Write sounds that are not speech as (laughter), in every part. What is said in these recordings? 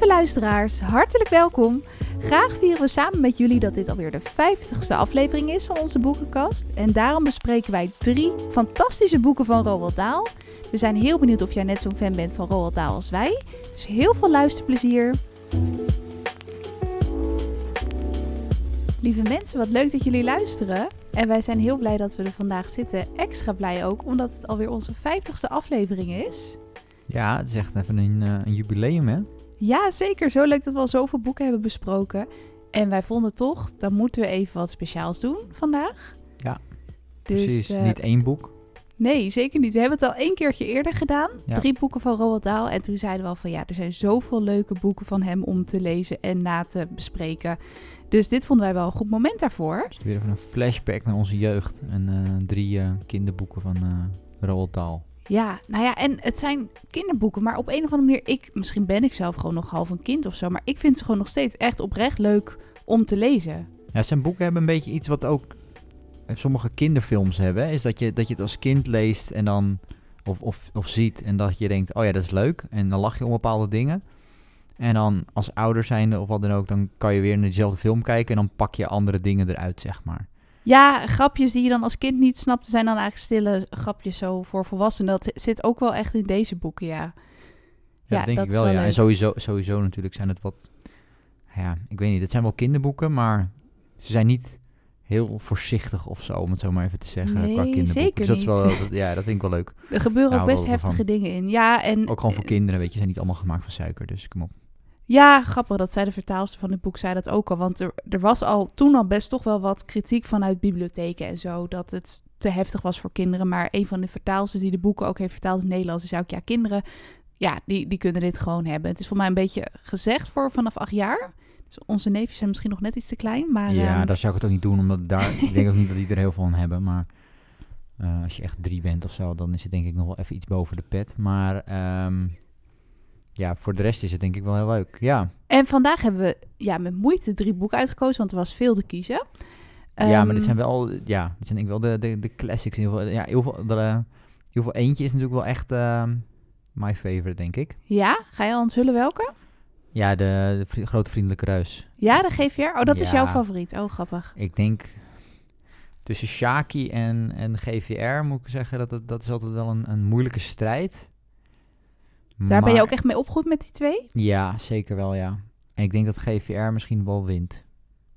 Lieve luisteraars, hartelijk welkom. Graag vieren we samen met jullie dat dit alweer de 50ste aflevering is van onze boekenkast. En daarom bespreken wij drie fantastische boeken van Roald Dahl. We zijn heel benieuwd of jij net zo'n fan bent van Roald Dahl als wij. Dus heel veel luisterplezier. Lieve mensen, wat leuk dat jullie luisteren. En wij zijn heel blij dat we er vandaag zitten. Extra blij ook, omdat het alweer onze 50ste aflevering is. Ja, het is echt even een, uh, een jubileum, hè? Ja, zeker. Zo leuk dat we al zoveel boeken hebben besproken. En wij vonden toch, dan moeten we even wat speciaals doen vandaag. Ja, dus, precies. Uh, niet één boek. Nee, zeker niet. We hebben het al één keertje eerder gedaan. Ja. Drie boeken van Roald Dahl. En toen zeiden we al van ja, er zijn zoveel leuke boeken van hem om te lezen en na te bespreken. Dus dit vonden wij wel een goed moment daarvoor. Dus weer even een flashback naar onze jeugd. En uh, drie uh, kinderboeken van Roald Dahl. Ja, nou ja, en het zijn kinderboeken, maar op een of andere manier, ik, misschien ben ik zelf gewoon nog half een kind of zo, maar ik vind ze gewoon nog steeds echt oprecht leuk om te lezen. Ja, zijn boeken hebben een beetje iets wat ook sommige kinderfilms hebben, is dat je, dat je het als kind leest en dan, of, of, of ziet en dat je denkt, oh ja, dat is leuk, en dan lach je om bepaalde dingen. En dan als ouder zijnde of wat dan ook, dan kan je weer naar dezelfde film kijken en dan pak je andere dingen eruit, zeg maar. Ja, grapjes die je dan als kind niet snapte, zijn dan eigenlijk stille grapjes zo voor volwassenen. Dat zit ook wel echt in deze boeken, ja. Ja, ja denk ik wel, wel ja. En sowieso, sowieso natuurlijk zijn het wat, ja, ik weet niet, het zijn wel kinderboeken, maar ze zijn niet heel voorzichtig of zo, om het zo maar even te zeggen, nee, qua kinderboeken. Zeker dus dat is wel, dat, ja, dat vind ik wel leuk. Er gebeuren Nou, ook best wel heftige van. dingen in. Ja, en Ook gewoon voor kinderen, weet je, zijn niet allemaal gemaakt van suiker, dus kom op. Ja, grappig. Dat zei de vertaalster van het boek, zei dat ook al. Want er, er was al toen al best toch wel wat kritiek vanuit bibliotheken en zo. Dat het te heftig was voor kinderen. Maar een van de vertaalsters die de boeken ook heeft vertaald in het Nederlands, zei ook, ja, kinderen, ja, die, die kunnen dit gewoon hebben. Het is voor mij een beetje gezegd voor vanaf acht jaar. Dus onze neefjes zijn misschien nog net iets te klein, maar... ja, ehm, daar zou ik het ook niet doen, omdat daar, (laughs) ik denk ook niet dat die er heel veel aan hebben, maar eh, als je echt drie bent of zo, dan is het denk ik nog wel even iets boven de pet. Maar ehm, ja, voor de rest is het denk ik wel heel leuk. Ja, En vandaag hebben we ja, met moeite drie boeken uitgekozen, want er was veel te kiezen. ja maar Ehm, dit zijn wel, ja, dit zijn denk ik wel de, de, de classics. In ieder geval, ja, heel veel, de, heel veel eentje is natuurlijk wel echt ehm, my favorite, denk ik. Ja, ga je al onthullen welke? Ja, de, de vri- grote vriendelijke ruis. Ja, de GVR. Oh, dat is jouw favoriet. Oh, grappig. Ik denk tussen Shaki en, en GVR moet ik zeggen dat het, dat is altijd wel een, een moeilijke strijd. Daar ben je ook echt mee opgegroeid met die twee? Ja, zeker wel, ja. En ik denk dat GVR misschien wel wint.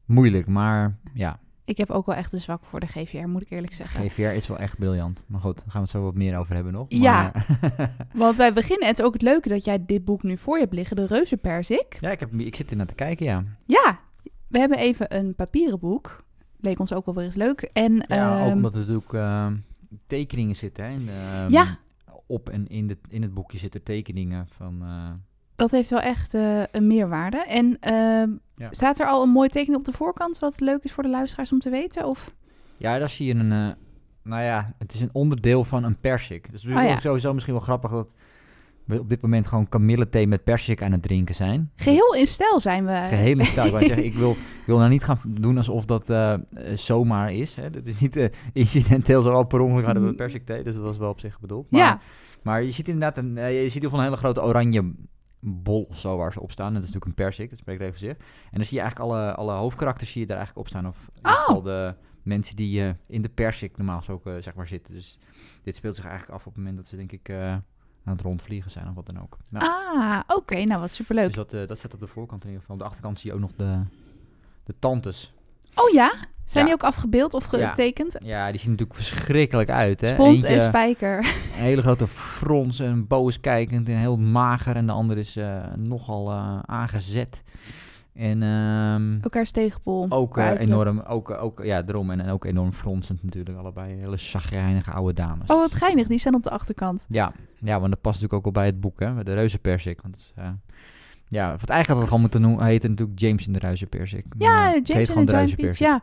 Moeilijk, maar ja, Ik heb ook wel echt een zwak voor de GVR, moet ik eerlijk zeggen. GVR is wel echt briljant. Maar goed, daar gaan we het zo wat meer over hebben nog. Ja. Maar- (laughs) Want wij beginnen, en het is ook het leuke dat jij dit boek nu voor je hebt liggen, de Reuzenperzik. ja, ik, heb, ik zit er naar te kijken, ja. Ja, we hebben even een papieren boek. Leek ons ook wel weer eens leuk. En, Ja, ook ehm, omdat er natuurlijk ehm, tekeningen zitten, hè. In de, ehm, Ja. Op en in, de, in het boekje zitten tekeningen van... eh, dat heeft wel echt eh, een meerwaarde. En ehm, Ja. staat er al een mooie tekening op de voorkant, wat leuk is voor de luisteraars om te weten? Of? Ja, daar zie je een... eh, nou ja, het is een onderdeel van een persik. Dus het is Oh ja. ook sowieso misschien wel grappig dat we op dit moment gewoon kamillethee met persik aan het drinken zijn. Geheel in stijl zijn we. Geheel in stijl. Ik (laughs) zeggen, ik wil, wil nou niet gaan doen alsof dat eh, eh, zomaar is. Hè. Dat is niet eh, incidenteel zo al per ongeluk hadden we persik thee. Dus dat was wel op zich bedoeld. Maar, Ja, maar je ziet inderdaad een, je ziet van een hele grote oranje bol of zo waar ze op staan. Dat is natuurlijk een persik, dat spreekt even zich. En dan zie je eigenlijk alle, alle hoofdkarakters zie je daar eigenlijk op staan. Of in ieder Oh. de mensen die in de persik normaal gesproken zeg maar zitten. Dus dit speelt zich eigenlijk af op het moment dat ze denk ik aan het rondvliegen zijn of wat dan ook. Nou, ah, oké, nou wat superleuk. dus dat, eh, dat zit op de voorkant in ieder geval. Op de achterkant zie je ook nog de, de tantes. Oh ja? Zijn Ja. die ook afgebeeld of getekend? Ja, die zien natuurlijk verschrikkelijk uit. Hè? Spons en Eentje, spijker. (laughs) een hele grote frons en boos kijkend en heel mager. En de andere is eh, nogal eh, aangezet. En ehm, Elkaars tegenpol. ook eh, enorm, ook, ook, ja, daarom. En, en ook enorm fronsend natuurlijk. Allebei hele chagrijnige oude dames. Oh, wat geinig. Die staan op de achterkant. Ja, ja, want dat past natuurlijk ook al bij het boek, hè. De reuzenpersik. Want, het eh, ja, wat eigenlijk had het gewoon moeten noemen, heette natuurlijk James in de reuzenpersik. Ja, het James heet gewoon en de reuzenpersik. Ja.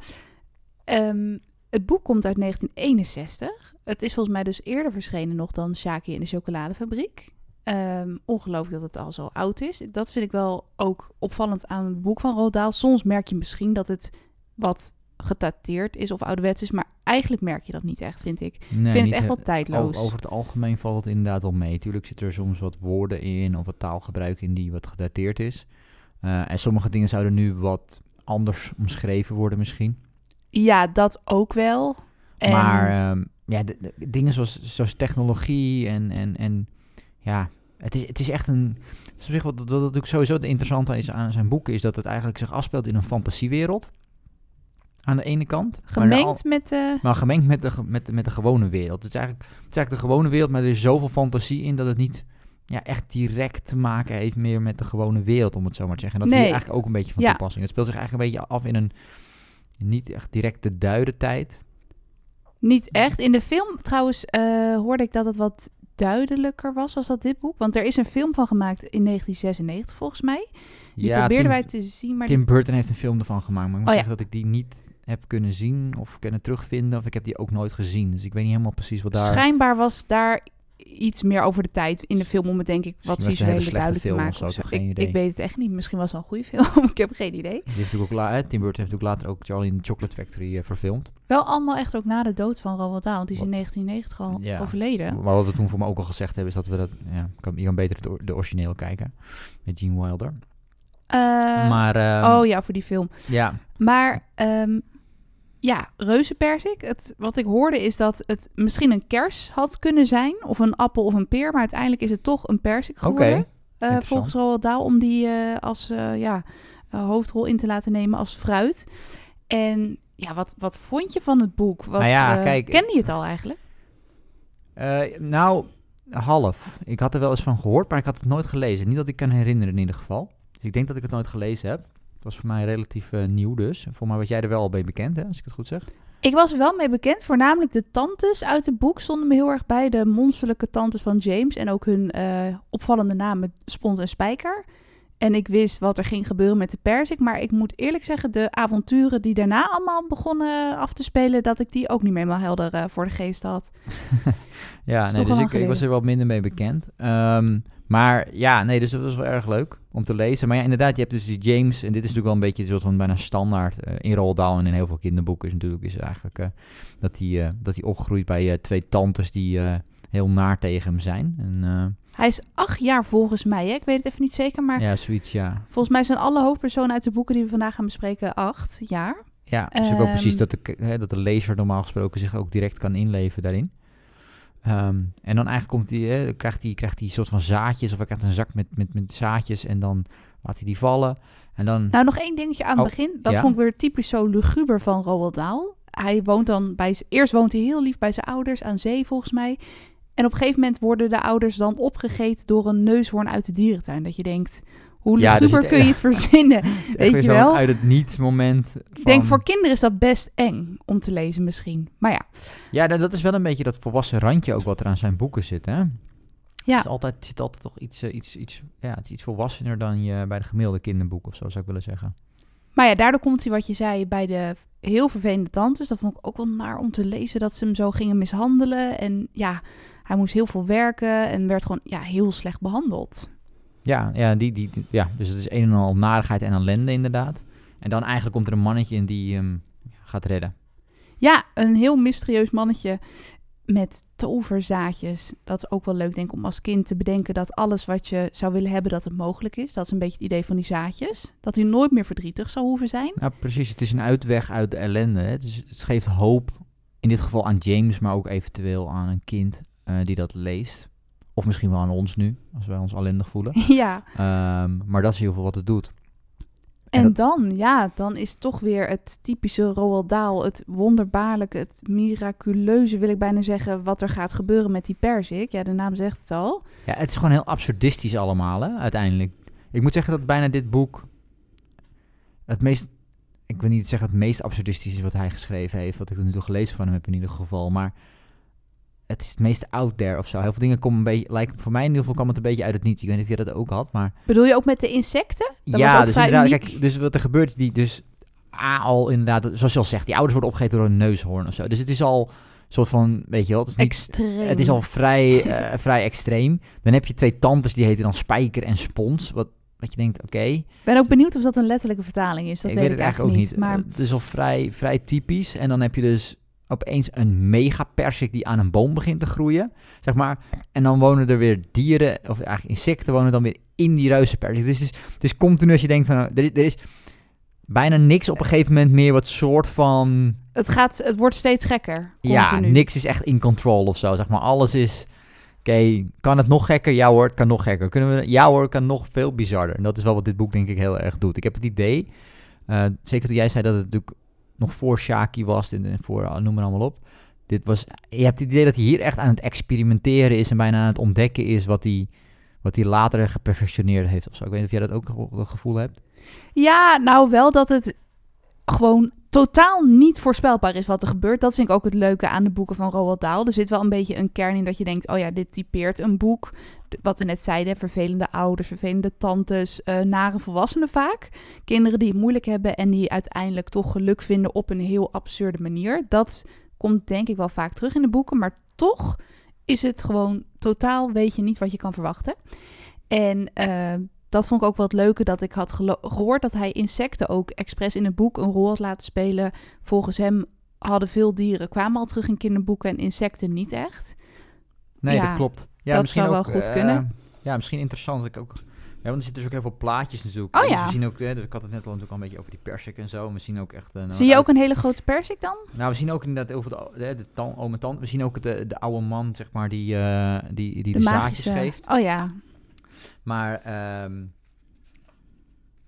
Ehm, het boek komt uit 1961. Het is volgens mij dus eerder verschenen nog dan Shaki in de chocoladefabriek. Ehm ongelooflijk dat het al zo oud is. Dat vind ik wel ook opvallend aan het boek van Roald Dahl. Soms merk je misschien dat het wat gedateerd is of ouderwets is. Maar eigenlijk merk je dat niet echt, vind ik. Nee, ik vind het echt wel tijdloos. Over, het algemeen valt het inderdaad wel mee. Tuurlijk zitten er soms wat woorden in of wat taalgebruik in die wat gedateerd is. Eh, en sommige dingen zouden nu wat anders omschreven worden misschien. Ja, dat ook wel. En Maar ehm, ja, de, de- dingen zoals, zoals technologie en, en, en ja, het is, het is echt een... Het is op zich wat, wat natuurlijk sowieso het interessante is aan zijn boeken, is dat het eigenlijk zich afspeelt in een fantasiewereld. Aan de ene kant. gemengd met de... Maar gemengd met de, met, met de gewone wereld. Het is, eigenlijk, het is eigenlijk de gewone wereld, maar er is zoveel fantasie in dat het niet ja, echt direct te maken heeft meer met de gewone wereld, om het zo maar te zeggen. En dat is Nee. eigenlijk ook een beetje van Ja. toepassing. Het speelt zich eigenlijk een beetje af in een niet echt direct te duiden tijd. Niet echt. In de film trouwens eh, hoorde ik dat het wat duidelijker was als dat dit boek. Want er is een film van gemaakt in 1996 volgens mij. Die probeerden Tim, wij te zien, maar die- Tim Burton heeft een film ervan gemaakt, maar ik moet Oh ja. zeggen dat ik die niet heb kunnen zien of kunnen terugvinden, of ik heb die ook nooit gezien. Dus ik weet niet helemaal precies wat daar... schijnbaar was daar iets meer over de tijd in de film om het denk ik wat visueel duidelijk te of maken. zo, ik weet het echt niet. Misschien was het een goede (laughs) film. ik heb geen idee. Die heeft natuurlijk ook la- eh, Tim Burton heeft natuurlijk later ook Charlie in the Chocolate Factory eh, verfilmd. Wel allemaal echt ook na de dood van Roald Dahl. Want die is in Wat- 1990 al Ja. overleden. Maar wat we toen voor me ook al gezegd hebben, is dat we dat... Ja, kan, je kan beter de origineel kijken. Met Gene Wilder. Eh, maar ehm, oh ja, voor die film. ja, Maar ehm, ja, reuzenperzik. Het, wat ik hoorde is dat het misschien een kers had kunnen zijn. Of een appel of een peer. Maar uiteindelijk is het toch een persik geworden. eh, interessant. volgens Roald Dahl. Om die eh, als eh, ja, eh, hoofdrol in te laten nemen als fruit. En ja, wat, wat vond je van het boek? Wat, Nou ja, eh, kijk, kende je het al eigenlijk? Eh, nou, half. Ik had er wel eens van gehoord, maar ik had het nooit gelezen. Niet dat ik kan herinneren in ieder geval. Dus ik denk dat ik het nooit gelezen heb. Het was voor mij relatief eh, nieuw dus. Voor mij was jij er wel al bij bekend, hè, als ik het goed zeg. Ik was er wel mee bekend. Voornamelijk de tantes uit het boek stonden me heel erg bij. De monsterlijke tantes van James. En ook hun eh, opvallende namen Spons en Spijker. En ik wist wat er ging gebeuren met de persik. Maar ik moet eerlijk zeggen, de avonturen die daarna allemaal begonnen af te spelen... dat ik die ook niet meer helemaal helder eh, voor de geest had. (laughs) Ja, nee, dus ik, ik was er wel minder mee bekend. Ehm, maar ja, nee, dus dat was wel erg leuk om te lezen. Maar ja, inderdaad, je hebt dus die James. En dit is natuurlijk wel een beetje een soort van bijna standaard eh, in Roald Dahl en in heel veel kinderboeken. Is natuurlijk is eigenlijk eh, dat hij eh, dat hij opgroeit bij twee tantes die heel naar tegen hem zijn. En, Hij is acht jaar volgens mij. Hè? Ik weet het even niet zeker, maar ja, zoiets, ja. volgens mij zijn alle hoofdpersonen uit de boeken die we vandaag gaan bespreken acht jaar. Ja, is ook wel Ehm, precies dat de, hè, dat de lezer normaal gesproken zich ook direct kan inleven daarin. Ehm, en dan eigenlijk komt hij, hè, krijgt hij krijgt hij een soort van zaadjes, of hij krijgt een zak met, met, met zaadjes en dan laat hij die vallen. En dan, Nou, nog één dingetje aan het Oh, begin. Dat ja. vond ik weer typisch zo luguber van Roald Dahl. Hij woont dan bij... Eerst woont hij heel lief bij zijn ouders aan zee, volgens mij. En op een gegeven moment worden de ouders dan opgegeten door een neushoorn uit de dierentuin. Dat je denkt, hoe Ja, luguber zit- kun je het verzinnen? (laughs) Weet je wel? uit het niets moment. Ik denk van- voor kinderen is dat best eng om te lezen misschien. Maar ja, Ja, nou, dat is wel een beetje dat volwassen randje ook wat er aan zijn boeken zit, hè? Ja. Het, is altijd, het zit altijd toch iets, eh, iets, iets, ja, het is iets volwassener dan je bij de gemiddelde kinderboek of zo, zou ik willen zeggen. maar ja, daardoor komt hij wat je zei bij de heel vervelende tantes. Dat vond ik ook wel naar om te lezen dat ze hem zo gingen mishandelen. En ja, hij moest heel veel werken en werd gewoon ja, heel slecht behandeld. Ja, ja, die, die, die- ja, dus het is een en al narigheid en ellende inderdaad. En dan eigenlijk komt er een mannetje in die hem gaat redden. Ja, een heel mysterieus mannetje met toverzaadjes. Dat is ook wel leuk, denk ik, om als kind te bedenken dat alles wat je zou willen hebben, dat het mogelijk is. Dat is een beetje het idee van die zaadjes. Dat hij nooit meer verdrietig zou hoeven zijn. Nou, precies. Het is een uitweg uit de ellende. Hè. Dus het geeft hoop, in dit geval aan James, maar ook eventueel aan een kind eh, die dat leest. Of misschien wel aan ons nu, als wij ons ellendig voelen. (laughs) ja, Ehm, maar dat is heel veel wat het doet. en dan, ja, dan is toch weer het typische Roald Dahl, het wonderbaarlijke, het miraculeuze, wil ik bijna zeggen, wat er gaat gebeuren met die persik. Ja, de naam zegt het al. Ja, het is gewoon heel absurdistisch allemaal, hè, uiteindelijk. Ik moet zeggen dat bijna dit boek het meest... Ik wil niet zeggen het meest absurdistisch is wat hij geschreven heeft, wat ik tot nu toe gelezen van hem heb in ieder geval, maar het is het meest out there of zo. Heel veel dingen komen een beetje, lijken, voor mij in ieder geval kwam het een beetje uit het niets. Ik weet niet of je dat ook had, maar... Bedoel je ook met de insecten? Dat ja, dus vrij inderdaad, uniek. kijk, dus wat er gebeurt, die dus A, al inderdaad, zoals je al zegt, die ouders worden opgegeten door een neushoorn of zo. Dus het is al een soort van, weet je wel, het is niet... Extreem. Het is al vrij, eh, vrij extreem. Dan heb je twee tantes, die heten dan Spijker en Spons. Wat dat je denkt, oké, Ik ben ook benieuwd of dat een letterlijke vertaling is. Dat ik weet, weet het eigenlijk ook niet. Maar Het is al vrij, vrij typisch. En dan heb je dus opeens een mega persik die aan een boom begint te groeien, zeg maar. En dan wonen er weer dieren, of eigenlijk insecten wonen dan weer in die reuzenpersik. Dus het is, het is continu als je denkt van, nou, er is, er is bijna niks op een gegeven moment meer wat soort van... het, gaat, het wordt steeds gekker. Ja, continu. niks is echt in control of zo, zeg maar. Alles is... Oké, kan het nog gekker? Ja hoor, het kan nog gekker. Kunnen we... Ja hoor, het kan nog veel bizarder. En dat is wel wat dit boek denk ik heel erg doet. Ik heb het idee, eh, zeker toen jij zei dat het natuurlijk nog voor Shaki was, en voor, eh, noem maar allemaal op. Dit was, je hebt het idee dat hij hier echt aan het experimenteren is en bijna aan het ontdekken is wat hij, wat hij later geperfectioneerd heeft of zo. Ik weet niet of jij dat ook dat gevoel hebt. Ja, nou wel dat het gewoon totaal niet voorspelbaar is wat er gebeurt. Dat vind ik ook het leuke aan de boeken van Roald Dahl. Er zit wel een beetje een kern in dat je denkt... oh ja, dit typeert een boek. Wat we net zeiden, vervelende ouders, vervelende tantes... eh, nare volwassenen vaak. Kinderen die het moeilijk hebben... en die uiteindelijk toch geluk vinden op een heel absurde manier. Dat komt denk ik wel vaak terug in de boeken. Maar toch is het gewoon totaal... weet je niet wat je kan verwachten. En... eh, dat vond ik ook wel het leuke dat ik had gehoord dat hij insecten ook expres in het boek een rol had laten spelen. Volgens hem hadden veel dieren kwamen al terug in kinderboeken en insecten niet echt. Nee, Ja, dat klopt. Ja, dat misschien zou wel ook, goed eh, kunnen. Ja, misschien interessant. Dat ik ook, ja, want er zitten dus ook heel veel plaatjes natuurlijk. Oh Dus ja. We zien ook, hè, ik had het net al natuurlijk al een beetje over die persik en zo. We zien ook echt... een Zie je ook een hele grote persik dan? Nou, we zien ook inderdaad over de, de, de tan, oom en tante. We zien ook de, de oude man, zeg maar, die, eh, die, die de, zaadjes geeft. Oh ja. Maar, ehm,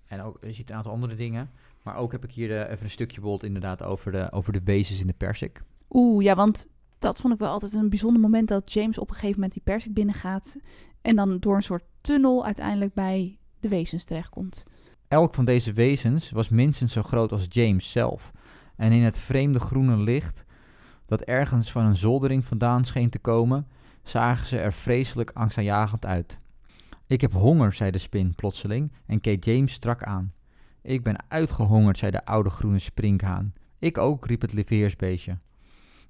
en ook, je ziet een aantal andere dingen. Maar ook heb ik hier eh, even een stukje bijvoorbeeld inderdaad over de, over de wezens in de persik. Oeh, ja, want dat vond ik wel altijd een bijzonder moment dat James op een gegeven moment die persik binnengaat en dan door een soort tunnel uiteindelijk bij de wezens terechtkomt. Elk van deze wezens was minstens zo groot als James zelf. En in het vreemde groene licht, dat ergens van een zoldering vandaan scheen te komen, zagen ze er vreselijk angstaanjagend uit. Ik heb honger, zei de spin plotseling en keek James strak aan. Ik ben uitgehongerd, zei de oude groene sprinkhaan. Ik ook, riep het lieveheersbeestje.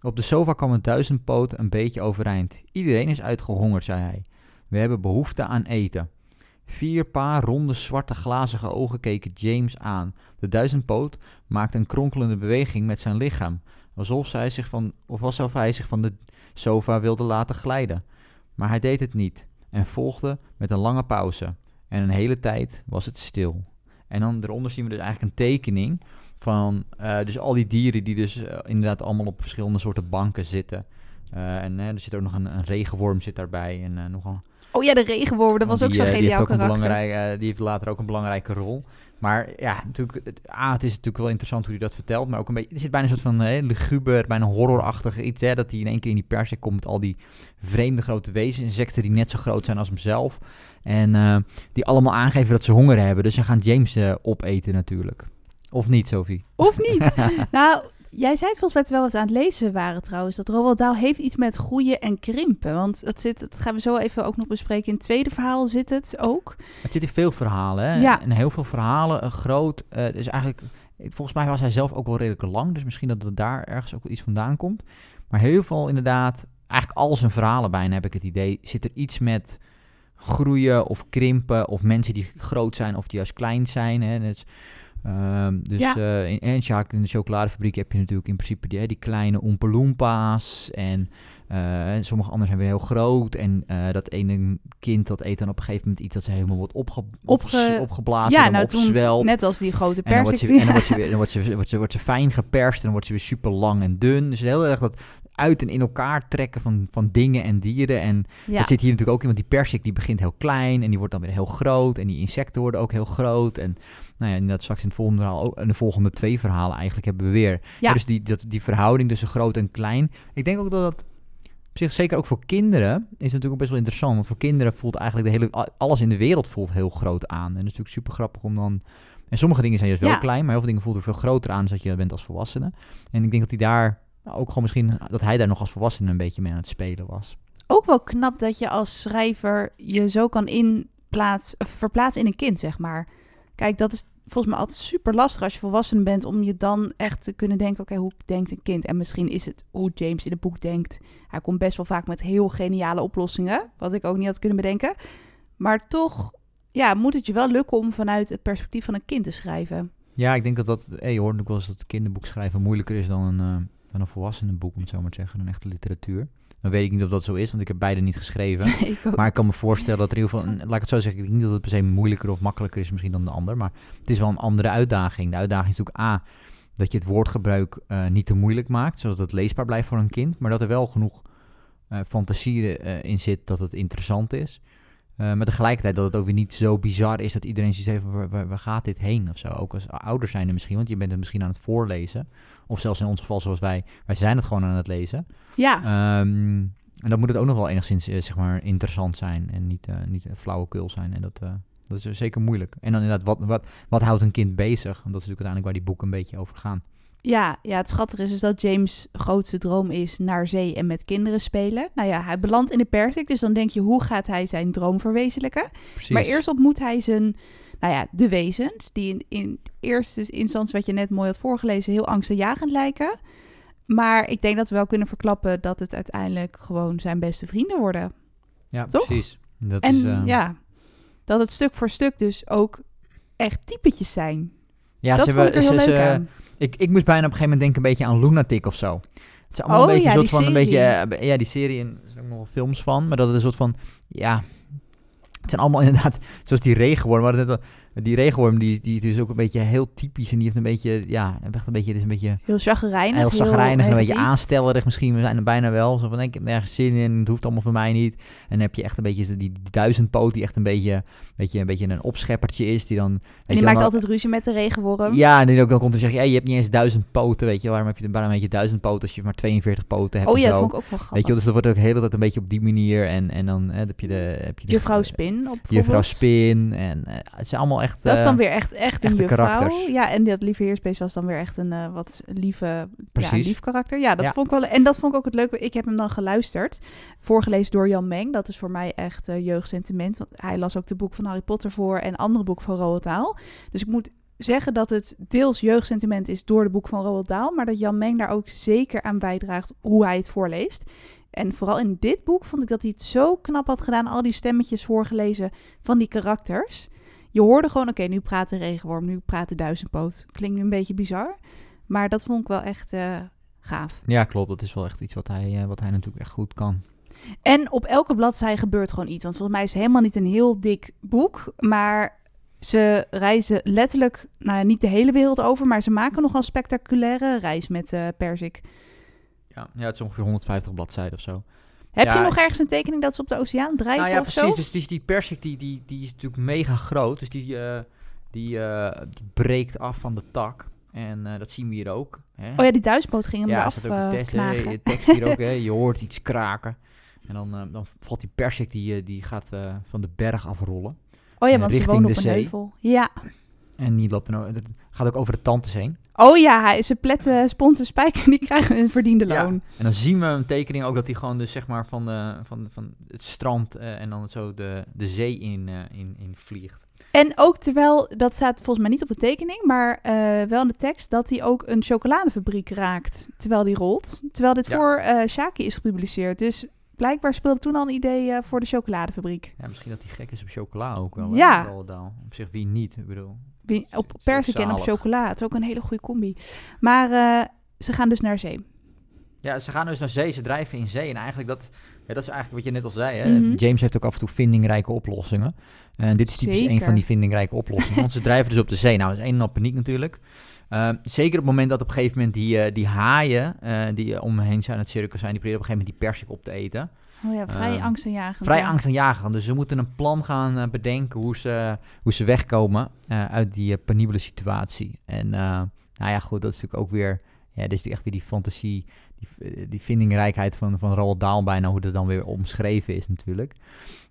Op de sofa kwam een duizendpoot een beetje overeind. Iedereen is uitgehongerd, zei hij. We hebben behoefte aan eten. Vier paar ronde zwarte glazige ogen keken James aan. De duizendpoot maakte een kronkelende beweging met zijn lichaam, alsof, hij zich van, of alsof hij zich van de sofa wilde laten glijden. Maar hij deed het niet en volgde met een lange pauze. En een hele tijd was het stil. En dan eronder zien we dus eigenlijk een tekening van eh, dus al die dieren die dus eh, inderdaad allemaal op verschillende soorten banken zitten. Eh, en er zit ook nog een, een regenworm zit daarbij en nog een Oh ja, de regenworm, dat was ook zo'n die geniaal heeft ook een karakter. Die heeft later ook een belangrijke rol. Maar ja, natuurlijk, het, ah, het is natuurlijk wel interessant hoe hij dat vertelt. Maar ook een beetje, er zit bijna een soort van luguber, bijna horrorachtig iets. Hè, dat hij in één keer in die persik komt met al die vreemde grote wezens. Insecten die net zo groot zijn als hemzelf. En eh, die allemaal aangeven dat ze honger hebben. Dus ze gaan James eh, opeten natuurlijk. Of niet, Sophie? Of niet? (laughs) nou, jij zei het volgens mij terwijl we het aan het lezen waren trouwens, dat Roald Dahl heeft iets met groeien en krimpen. Want dat, zit, dat gaan we zo even ook nog bespreken. In het tweede verhaal zit het ook. Het zit in veel verhalen, hè? Ja. En heel veel verhalen, eh, groot. eh dus eigenlijk, volgens mij was hij zelf ook wel redelijk lang. Dus misschien dat er daar ergens ook wel iets vandaan komt. Maar heel veel inderdaad, eigenlijk al zijn verhalen bijna heb ik het idee, zit er iets met groeien of krimpen. Of mensen die groot zijn of die juist klein zijn. Hè? Dus, ehm, dus Ja. eh, in, en Sjaak, in de chocoladefabriek heb je natuurlijk in principe die, hè, die kleine Oompa Loompas. En eh, sommige anderen zijn weer heel groot. En eh, dat ene kind dat eet dan op een gegeven moment iets dat ze helemaal wordt opge Opge- opgeblazen. ja, en nou toen, net als die grote En dan wordt persik. ze, en dan wordt ze, weer, dan wordt ze, wordt ze, wordt ze fijn geperst en dan wordt ze weer super lang en dun. Dus heel erg dat uit en in elkaar trekken van, van dingen en dieren. En ja. dat zit hier natuurlijk ook in, want die persik die begint heel klein en die wordt dan weer heel groot. En die insecten worden ook heel groot. En nou ja, inderdaad straks in het volgende verhaal, ook, in de volgende twee verhalen eigenlijk hebben we weer. Ja. dus die, dat, die verhouding tussen groot en klein. Ik denk ook dat dat op zich zeker ook voor kinderen is natuurlijk ook best wel interessant. Want voor kinderen voelt eigenlijk de hele, alles in de wereld voelt heel groot aan. En dat is natuurlijk super grappig om dan... En sommige dingen zijn juist wel Ja. klein, maar heel veel dingen voelt er veel groter aan dan dat je bent als volwassene. En ik denk dat hij daar ook gewoon misschien, dat hij daar nog als volwassene een beetje mee aan het spelen was. Ook wel knap dat je als schrijver je zo kan inplaats, verplaatsen in een kind, zeg maar. Kijk, dat is volgens mij altijd super lastig als je volwassen bent om je dan echt te kunnen denken, oké, hoe denkt een kind? En misschien is het hoe James in het boek denkt. Hij komt best wel vaak met heel geniale oplossingen, wat ik ook niet had kunnen bedenken. Maar toch ja, moet het je wel lukken om vanuit het perspectief van een kind te schrijven. Ja, ik denk dat dat... Hey, je hoort ook wel eens dat kinderboek schrijven moeilijker is dan een, uh, dan een volwassenenboek, om het zo maar te zeggen. Een echte literatuur. Dan weet ik niet of dat zo is, want ik heb beide niet geschreven. (laughs) ik maar ik kan me voorstellen dat er in ieder geval... Laat ik het zo zeggen, ik denk niet dat het per se moeilijker of makkelijker is misschien dan de ander. Maar het is wel een andere uitdaging. De uitdaging is natuurlijk A, dat je het woordgebruik uh, niet te moeilijk maakt, zodat het leesbaar blijft voor een kind. Maar dat er wel genoeg uh, fantasie in zit dat het interessant is. Uh, maar tegelijkertijd dat het ook weer niet zo bizar is dat iedereen zoiets heeft waar, waar, waar, gaat dit heen of zo. Ook als ouders zijn er misschien, want je bent het misschien aan het voorlezen. Of zelfs in ons geval zoals wij, wij zijn het gewoon aan het lezen. Ja. Um, en dan moet het ook nog wel enigszins uh, zeg maar interessant zijn en niet, uh, niet flauwekul zijn. En dat, dat is zeker moeilijk. En dan inderdaad, wat, wat, wat houdt een kind bezig? Want dat is natuurlijk uiteindelijk waar die boeken een beetje over gaan. Ja, ja, het schattige is, is dat James' grootste droom is naar zee en met kinderen spelen. Nou ja, hij belandt in de persik, dus dan denk je, hoe gaat hij zijn droom verwezenlijken? Precies. Maar eerst ontmoet hij zijn, nou ja, de wezens, die in, in eerste instantie, wat je net mooi had voorgelezen, heel angstaanjagend lijken. Maar ik denk dat we wel kunnen verklappen dat het uiteindelijk gewoon zijn beste vrienden worden. Ja, Toch? precies. Dat en is, uh... ja, dat het stuk voor stuk dus ook echt typetjes zijn. Ja, dat ze heel ze. Ik, ik moest bijna op een gegeven moment denken een beetje aan Lunatic of zo. Het is allemaal Oh, een beetje ja, soort die van een beetje, serie. eh, ja, die serie en er zijn ook nog wel films van, maar dat het een soort van, ja, het zijn allemaal (laughs) inderdaad, zoals die regenworm, maar dat, die regenworm die, die is dus ook een beetje heel typisch en die heeft een beetje, ja, echt een beetje, is een beetje Heel chagrijnig. heel zagrijnig, een beetje aanstellerig misschien, we zijn er bijna wel, zo van, ik heb nergens zin in, het hoeft allemaal voor mij niet. En dan heb je echt een beetje die, die duizendpoot die echt een beetje, beetje, een beetje een opscheppertje is, die dan... En je die wel, maakt dan- altijd ruzie met de regenworm. ja, en die ook dan komt en zegt, ja, je hebt niet eens duizend poten, weet je, waarom heb je, waarom heb je duizend poten als je maar 42 poten hebt oh ja, dat vond ik ook wel grappig. Weet je, dus dat wordt ook de hele tijd een beetje op die manier en, en dan hè, heb je de... Heb je de Juffrouw Spin op Juffrouw. Spin en eh, het zijn allemaal echt... Dat is eh, dan weer echt, echt een juffrouw. Ja, en dat lieve heersbeest was dan weer echt een eh, wat lieve, ja, Precies. lief karakter. Ja, dat Ja. vond ik wel. En dat vond ik ook het leuke. Ik heb hem dan geluisterd, voorgelezen door Jan Meng. Dat is voor mij echt eh, jeugdsentiment. Want hij las ook de boek van Harry Potter voor en andere boeken van Roald Dahl. Dus ik moet zeggen dat het deels jeugdsentiment is door de boek van Roald Dahl, maar dat Jan Meng daar ook zeker aan bijdraagt hoe hij het voorleest. En vooral in dit boek vond ik dat hij het zo knap had gedaan, al die stemmetjes voorgelezen van die karakters. Je hoorde gewoon, oké, nu praat de regenworm, nu praat de duizendpoot. Klinkt nu een beetje bizar, maar dat vond ik wel echt eh, gaaf. Ja, klopt. Dat is wel echt iets wat hij, eh, wat hij natuurlijk echt goed kan. En op elke bladzij gebeurt gewoon iets. Want volgens mij is het helemaal niet een heel dik boek. Maar ze reizen letterlijk, nou ja, niet de hele wereld over. Maar ze maken nogal spectaculaire reis met eh Persik. Ja, ja, het is ongeveer 150 bladzijden of zo. Heb Ja, je nog ergens een tekening dat ze op de oceaan drijven nou ja, of precies. zo? Dus die, die persik die, die, die is natuurlijk mega groot. Dus die, eh, die, eh, die breekt af van de tak. En eh, dat zien we hier ook. Hè? Oh ja, die duizendpoot ging hem ja, er een eh, tekst, tekst hier ook. (laughs) Hè? Je hoort iets kraken. En dan, dan valt die persik, die, die gaat van de berg afrollen. Oh ja, want ze de op een zee. heuvel. Ja. En die loopt ook- het gaat ook over de tantes heen. Oh ja, hij, ze pletten sponsor spijker en die krijgen een verdiende loon. En dan zien we een tekening ook dat hij gewoon dus zeg maar van, de, van, van het strand eh, en dan zo de, de zee in, eh, in, in vliegt. En ook terwijl, dat staat volgens mij niet op de tekening, maar eh, wel in de tekst, dat hij ook een chocoladefabriek raakt terwijl die rolt. Terwijl dit Ja. voor eh Shaki is gepubliceerd. Dus blijkbaar speelde toen al een idee eh, voor de chocoladefabriek. Ja, misschien dat hij gek is op chocola ook wel. hè, Ja. Dahl. Op zich wie niet, ik bedoel. Op Zo persik en op chocola. Het is ook een hele goede combi. Maar eh, ze gaan dus naar zee. Ja, ze gaan dus naar zee, ze drijven in zee. En eigenlijk dat, ja, dat is eigenlijk wat je net al zei. Hè? Mhm. James heeft ook af en toe vindingrijke oplossingen. En dit is typisch een van die vindingrijke oplossingen. want ze drijven dus op de zee. Nou, dat is een en al paniek natuurlijk. Uh, zeker op het moment dat op een gegeven moment die, uh, die haaien uh, die om me heen zijn het circus zijn, die proberen op een gegeven moment die persik op te eten. Oh ja, vrij Ehm, angstaanjagend. Vrij ja. angstaanjagend. Dus ze moeten een plan gaan bedenken hoe ze, hoe ze wegkomen uit die penibele situatie. En nou ja, goed, dat is natuurlijk ook weer, ja, dit is echt weer die fantasie, die, die vindingrijkheid van, van Roald Dahl bijna, hoe dat dan weer omschreven is natuurlijk.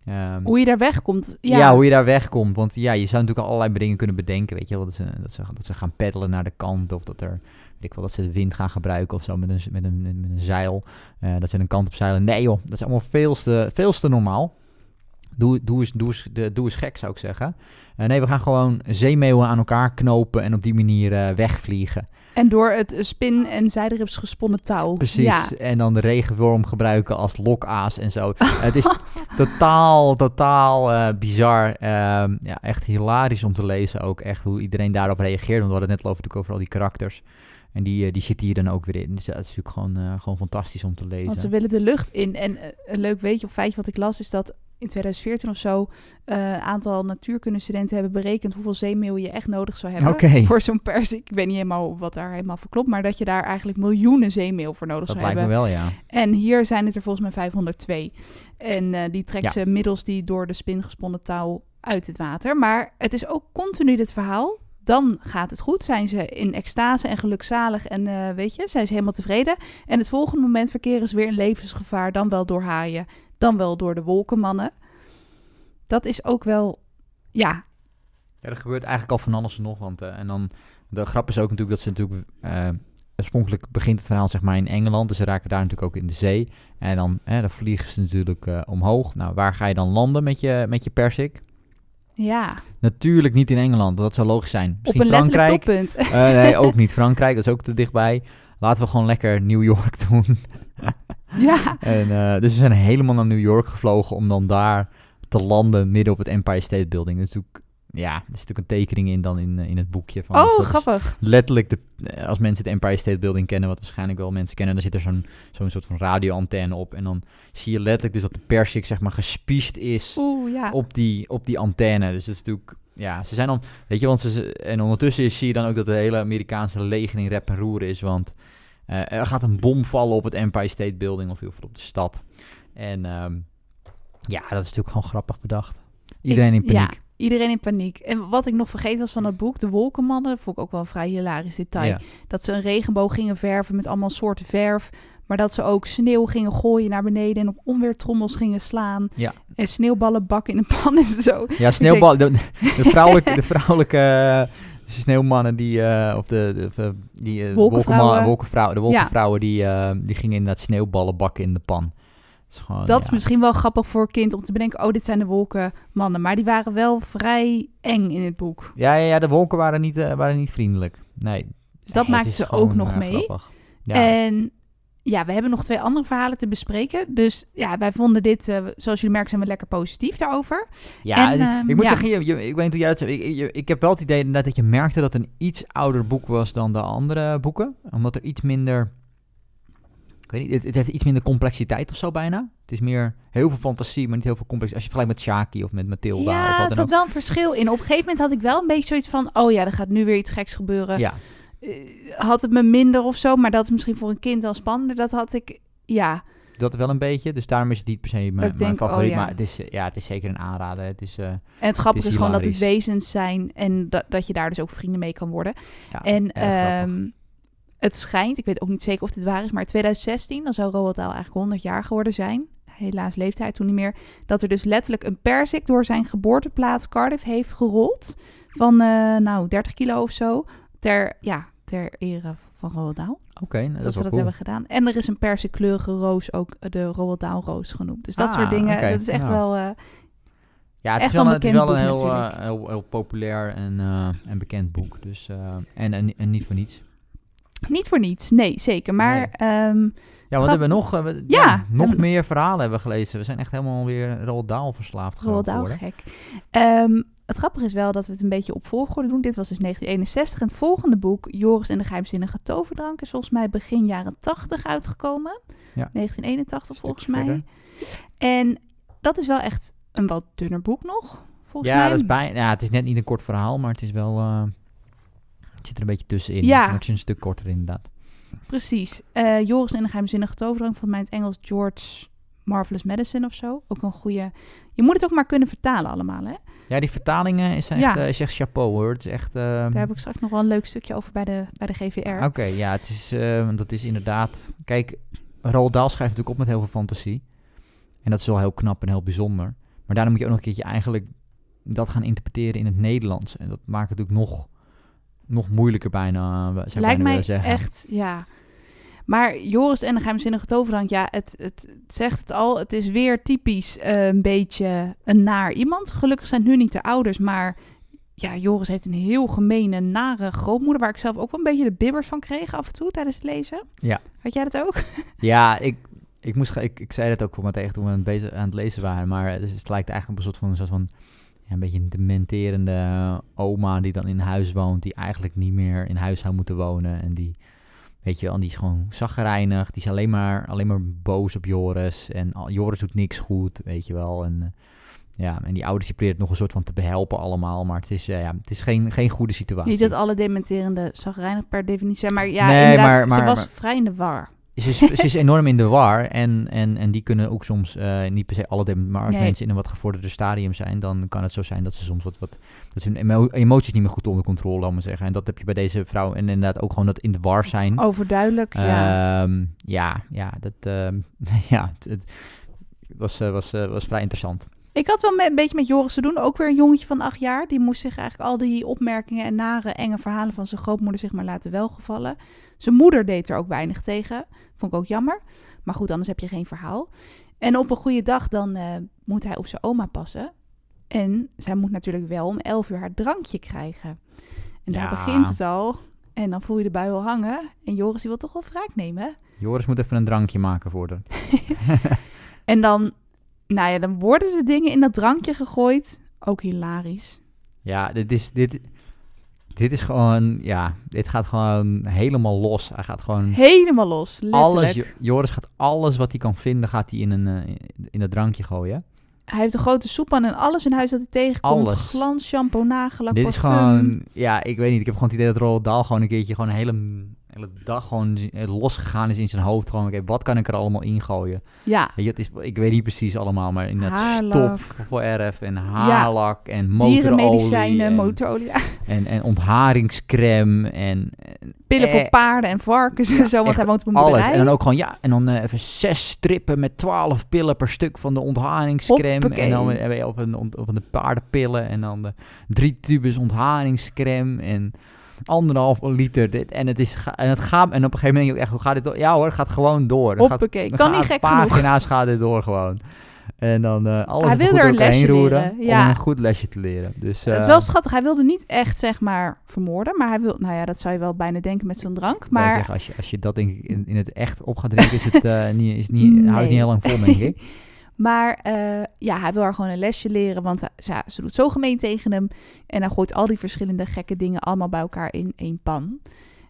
Um, hoe je daar wegkomt. Ja. ja. hoe je daar wegkomt. Want ja, je zou natuurlijk al allerlei dingen kunnen bedenken, weet je wel. Dat ze, dat ze, dat ze gaan peddelen naar de kant of dat er, weet ik wel, dat ze de wind gaan gebruiken of zo met een, met een, met een zeil. Uh, dat ze een kant op zeilen. Nee joh, dat is allemaal veel te, veel te normaal. Doe, doe, eens, doe, eens, de, doe eens gek, zou ik zeggen. Eh, nee, we gaan gewoon zeemeeuwen aan elkaar knopen en op die manier eh, wegvliegen. En door het spin- en zijderups gesponnen touw. Precies. Ja. En dan de regenworm gebruiken als lokaas en zo. (laughs) het is totaal, totaal eh, bizar. Ehm, ja, echt hilarisch om te lezen ook. Echt hoe iedereen daarop reageert. Want we hadden het net over, natuurlijk over al die karakters. En die, eh, die zitten hier dan ook weer in. Dus dat is natuurlijk gewoon, eh, gewoon fantastisch om te lezen. Want ze willen de lucht in. En een leuk weetje of feitje wat ik las is dat in 2014 of zo een aantal natuurkundestudenten hebben berekend hoeveel zeemeel je echt nodig zou hebben voor zo'n persik. Ik weet niet helemaal wat daar helemaal voor klopt, maar dat je daar eigenlijk miljoenen zeemeel voor nodig dat zou lijkt me hebben. wel, ja. En hier zijn het er volgens mij 502. En eh, die trekt Ja. ze middels die door de spin gesponnen touw uit het water. Maar het is ook continu dit verhaal. Dan gaat het goed. Zijn ze in extase en gelukzalig en eh, weet je, zijn ze helemaal tevreden. En het volgende moment verkeren ze weer in levensgevaar. Dan wel door haaien, dan wel door de wolkenmannen. Dat is ook wel, ja, Ja, er gebeurt eigenlijk al van alles en nog. Want, eh, en dan, de grap is ook natuurlijk dat ze natuurlijk... eh, oorspronkelijk begint het verhaal zeg maar in Engeland. Dus ze raken daar natuurlijk ook in de zee. En dan, hè, dan vliegen ze natuurlijk eh, omhoog. Nou, waar ga je dan landen met je, met je persik? ja, Natuurlijk niet in Engeland. Dat zou logisch zijn. op Misschien een letterlijk Frankrijk. toppunt. Nee, ook niet Frankrijk. Dat is ook te dichtbij. Laten we gewoon lekker New York (laughs) doen. Ja, en, eh, dus ze zijn helemaal naar New York gevlogen om dan daar te landen midden op het Empire State Building. Dat is natuurlijk, ja, er zit ook een tekening in dan in, eh, in het boekje. Van, dus oh grappig. letterlijk, de, eh, als mensen het Empire State Building kennen, wat waarschijnlijk wel mensen kennen, dan zit er zo'n zo'n soort van radioantenne op. En dan zie je letterlijk dus dat de persik zeg maar gespiest is Oeh, ja. op die, op die antenne. Dus dat is natuurlijk, ja, ze zijn dan, weet je, want ze, en ondertussen zie je dan ook dat de hele Amerikaanse leger in rep en roer is, want eh, er gaat een bom vallen op het Empire State Building of heel veel op de stad. En ehm, ja, dat is natuurlijk gewoon grappig bedacht. Iedereen in Ik- ja. paniek. Iedereen in paniek. En wat ik nog vergeten was van dat boek, De Wolkenmannen, dat vond ik ook wel een vrij hilarisch detail. Ja. Dat ze een regenboog gingen verven met allemaal soorten verf. Maar dat ze ook sneeuw gingen gooien naar beneden en op onweertrommels gingen slaan. Ja. En sneeuwballen bakken in een pan en zo. Ja, sneeuwbal. De, de vrouwelijke, (laughs) de vrouwelijke eh, sneeuwmannen die, eh, of de, de, de- die eh, Wolkenvrouwen. wolkenvrouwen, de wolkenvrouwen die, eh, die gingen inderdaad sneeuwballen bakken in de pan. Dat is gewoon, dat ja. is misschien wel grappig voor een kind om te bedenken, oh, dit zijn de wolkenmannen. Maar die waren wel vrij eng in het boek. Ja, ja, ja, de wolken waren niet, waren niet vriendelijk. Nee. Dus dat Nee, is ze ook nog mee. grappig. Ja. En ja, we hebben nog twee andere verhalen te bespreken. Dus ja, wij vonden dit, eh, zoals jullie merken, zijn we lekker positief daarover. ja, en, ik- ehm, ik moet ja. zeggen, je, je- ik weet niet hoe jij. Ik, ik, ik heb wel het idee inderdaad dat je merkte dat het een iets ouder boek was dan de andere boeken. Omdat er iets minder... Ik weet niet, het, het heeft iets minder complexiteit of zo bijna. Het is meer heel veel fantasie, maar niet heel veel complexiteit. Als je vergelijkt met Shaki of met Matilda Ja, er zat wel een verschil in. Op een gegeven moment had ik wel een beetje zoiets van... oh ja, er gaat nu weer iets geks gebeuren. Ja, had het me minder of zo, maar dat is misschien voor een kind wel spannender. Dat had ik, ja. dat wel een beetje. Dus daarom is het niet per se mijn, denk, favoriet. oh ja. Maar het is, eh, ja, het is zeker een aanrader. Het is, eh, En het grappige is gewoon dat het wezens zijn... en dat, dat je daar dus ook vrienden mee kan worden. ja, en ehm, het schijnt, ik weet ook niet zeker of dit waar is... maar 2016, dan zou Roald Dahl eigenlijk 100 jaar geworden zijn. Helaas leeft hij toen niet meer. Dat er dus letterlijk een persik door zijn geboorteplaats Cardiff heeft gerold... van, eh, nou, 30 kilo of zo... ter, ja, ter ere van Roald Dahl. Oké, nou, dat, dat, is ze dat cool. hebben gedaan. En er is een persikleurige roos, ook de Roald Dahl roos genoemd. Dus dat Ah, soort dingen, dat is echt Nou. wel... eh, Ja, het is wel, een- het is wel een boek heel, eh, heel, heel populair en, eh, en bekend boek. Dus, eh, en, en, en niet voor niets. niet voor niets, nee, zeker. Maar Nee. ehm, Ja, wat hebben we nog? Eh, we- Ja, (laughs) nog meer verhalen hebben we gelezen. We zijn echt helemaal weer Roald Dahl verslaafd Roald Dahl geworden. gek. Ehm, het grappige is wel dat we het een beetje op volgorde doen. Dit was dus 1961. En het volgende boek, Joris en de geheimzinnige toverdrank, is volgens mij begin jaren 80 uitgekomen. Ja. 1981 Stukje volgens mij. verder. En dat is wel echt een wat dunner boek nog, volgens Ja, mij. dat is bij, ja, het is net niet een kort verhaal, maar het is wel... eh, het zit er een beetje tussenin. Ja. Het is een stuk korter inderdaad. Precies. Eh, Joris en de geheimzinnige toverdrank, van mij in het Engels George Marvelous Medicine of zo. Ook een goede... Je moet het ook maar kunnen vertalen allemaal, hè? Ja, die vertalingen is echt, Ja. eh, is echt chapeau hoor. Het is echt... ehm, Daar heb ik straks nog wel een leuk stukje over bij de, bij de GVR. Oké, ja, het is, eh, want dat is inderdaad... Kijk, Roald Dahl schrijft natuurlijk op met heel veel fantasie. En dat is wel heel knap en heel bijzonder. Maar daarom moet je ook nog een keertje eigenlijk dat gaan interpreteren in het Nederlands. En dat maakt het natuurlijk nog, nog moeilijker bijna, eh, zou ik Lijkt bijna mij zeggen. echt, ja. Maar Joris en de geheimzinnige toverdank, ja, het, het, het zegt het al. Het is weer typisch eh, een beetje een naar iemand. Gelukkig zijn het nu niet de ouders, maar ja, Joris heeft een heel gemene, nare grootmoeder... waar ik zelf ook wel een beetje de bibbers van kreeg af en toe tijdens het lezen. Ja. Had jij dat ook? (laughs) Ja, ik, ik, moest, ik, ik zei dat ook voor me tegen toen we aan het, bezig, aan het lezen waren. Maar het, lijkt eigenlijk op een soort van, een soort van ja, een beetje een dementerende oma die dan in huis woont. Die eigenlijk niet meer in huis zou moeten wonen. En die, weet je wel, die is gewoon zaggerijnig. Die is alleen maar, alleen maar boos op Joris. En Joris doet niks goed, weet je wel. En, eh, ja, en die ouders die proberen het nog een soort van te behelpen allemaal. Maar het is, eh, ja, het is geen, geen goede situatie. Niet dat alle dementerende zagrijnig per definitie zijn, maar ja, Nee, inderdaad, maar- ze was maar- vrij in de war. Ze is, ze is enorm in de war en, en, en die kunnen ook soms, eh, niet per se alle maar als Nee. mensen in een wat gevorderde stadium zijn, dan kan het zo zijn dat ze soms wat, wat dat ze hun emo- emoties niet meer goed onder controle, maar zeggen. En dat heb je bij deze vrouw en inderdaad ook gewoon dat in de war zijn. Overduidelijk, ja. Ehm, ja, ja, dat, ehm, (laughs) ja, het, het was, eh, was, eh, was vrij interessant. Ik had wel een beetje met Joris te doen. Ook weer een jongetje van acht jaar. Die moest zich eigenlijk al die opmerkingen en nare, enge verhalen van zijn grootmoeder zich maar laten welgevallen. Zijn moeder deed er ook weinig tegen. Vond ik ook jammer. Maar goed, anders heb je geen verhaal. En op een goede dag dan eh, moet hij op zijn oma passen. En zij moet natuurlijk wel om elf uur haar drankje krijgen. En daar Ja. begint het al. En dan voel je de bui al hangen. En Joris die wil toch wel wraak nemen. Joris moet even een drankje maken voor haar. (laughs) En dan, nou ja, dan worden de dingen in dat drankje gegooid. Ook hilarisch. Ja, dit is, dit, dit is gewoon, ja, dit gaat gewoon helemaal los. Hij gaat gewoon... Helemaal los, letterlijk. Alles, Jo- Joris gaat alles wat hij kan vinden, gaat hij in een eh, in dat drankje gooien. Hij heeft een grote soeppan en alles in huis dat hij tegenkomt. Alles. Glans, shampoo, nagellak, Dit is parfum. gewoon, ja, ik weet niet. Ik heb gewoon het idee dat Roald Dahl gewoon een keertje gewoon een hele, hele dag gewoon eh, losgegaan is in zijn hoofd. Gewoon, oké, wat kan ik er allemaal ingooien? Ja, Weet je, het is, ik weet niet precies allemaal, maar inderdaad Haarlak. stop voor erf en haarlak en motorolie. dierenmedicijnen, en, motorolie. ja, en, en ontharingscreme en, en pillen voor eh, paarden en varkens en zo, want hij woont op een alles. En dan ook gewoon, ja, en dan eh, even zes strippen met twaalf pillen per stuk van de ontharingscreme. Hoppakee. En dan eh, op een, van de paardenpillen. En dan de drie tubes ontharingscreme en anderhalf liter dit. En het, is, en het gaat, en op een gegeven moment denk je ook echt, hoe gaat dit door? Ja hoor, het gaat gewoon door. Het Hoppakee, kan niet gek genoeg. Pagina's gaat dit door gewoon. En dan eh alles Hij even wil goed er een lesje roeren leren, om een goed lesje te leren. Dus, het is eh, wel schattig. Hij wilde niet echt, zeg maar, vermoorden. Maar hij wil, nou ja, dat zou je wel bijna denken met zo'n drank. Maar als, je, als je dat denk ik in, in het echt op gaat drinken, is het, eh, niet, is niet, (laughs) houdt het niet heel lang vol, denk ik. (laughs) Maar eh, ja, hij wil haar gewoon een lesje leren, want ja, ze doet zo gemeen tegen hem. En hij gooit al die verschillende gekke dingen allemaal bij elkaar in één pan.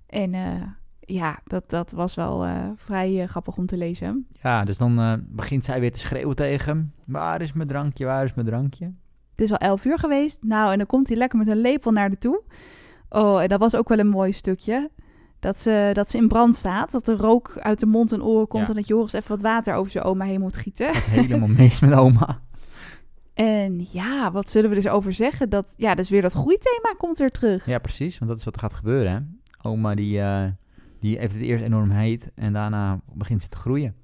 En eh, ja, dat, dat was wel eh, vrij eh, grappig om te lezen. Ja, dus dan eh, begint zij weer te schreeuwen tegen hem. Waar is mijn drankje, waar is mijn drankje? Het is al elf uur geweest. Nou, en dan komt hij lekker met een lepel naar de toe. Oh, en dat was ook wel een mooi stukje. Dat ze, dat ze in brand staat. Dat er rook uit de mond en oren komt. Ja. En dat Joris even wat water over zijn oma heen moet gieten. Gaat helemaal mis met oma. En ja, wat zullen we dus over zeggen? Dat, ja, dus weer dat groeithema komt weer terug. Ja, precies, want dat is wat er gaat gebeuren. Hè? Oma die, eh, die heeft het eerst enorm heet en daarna begint ze te groeien.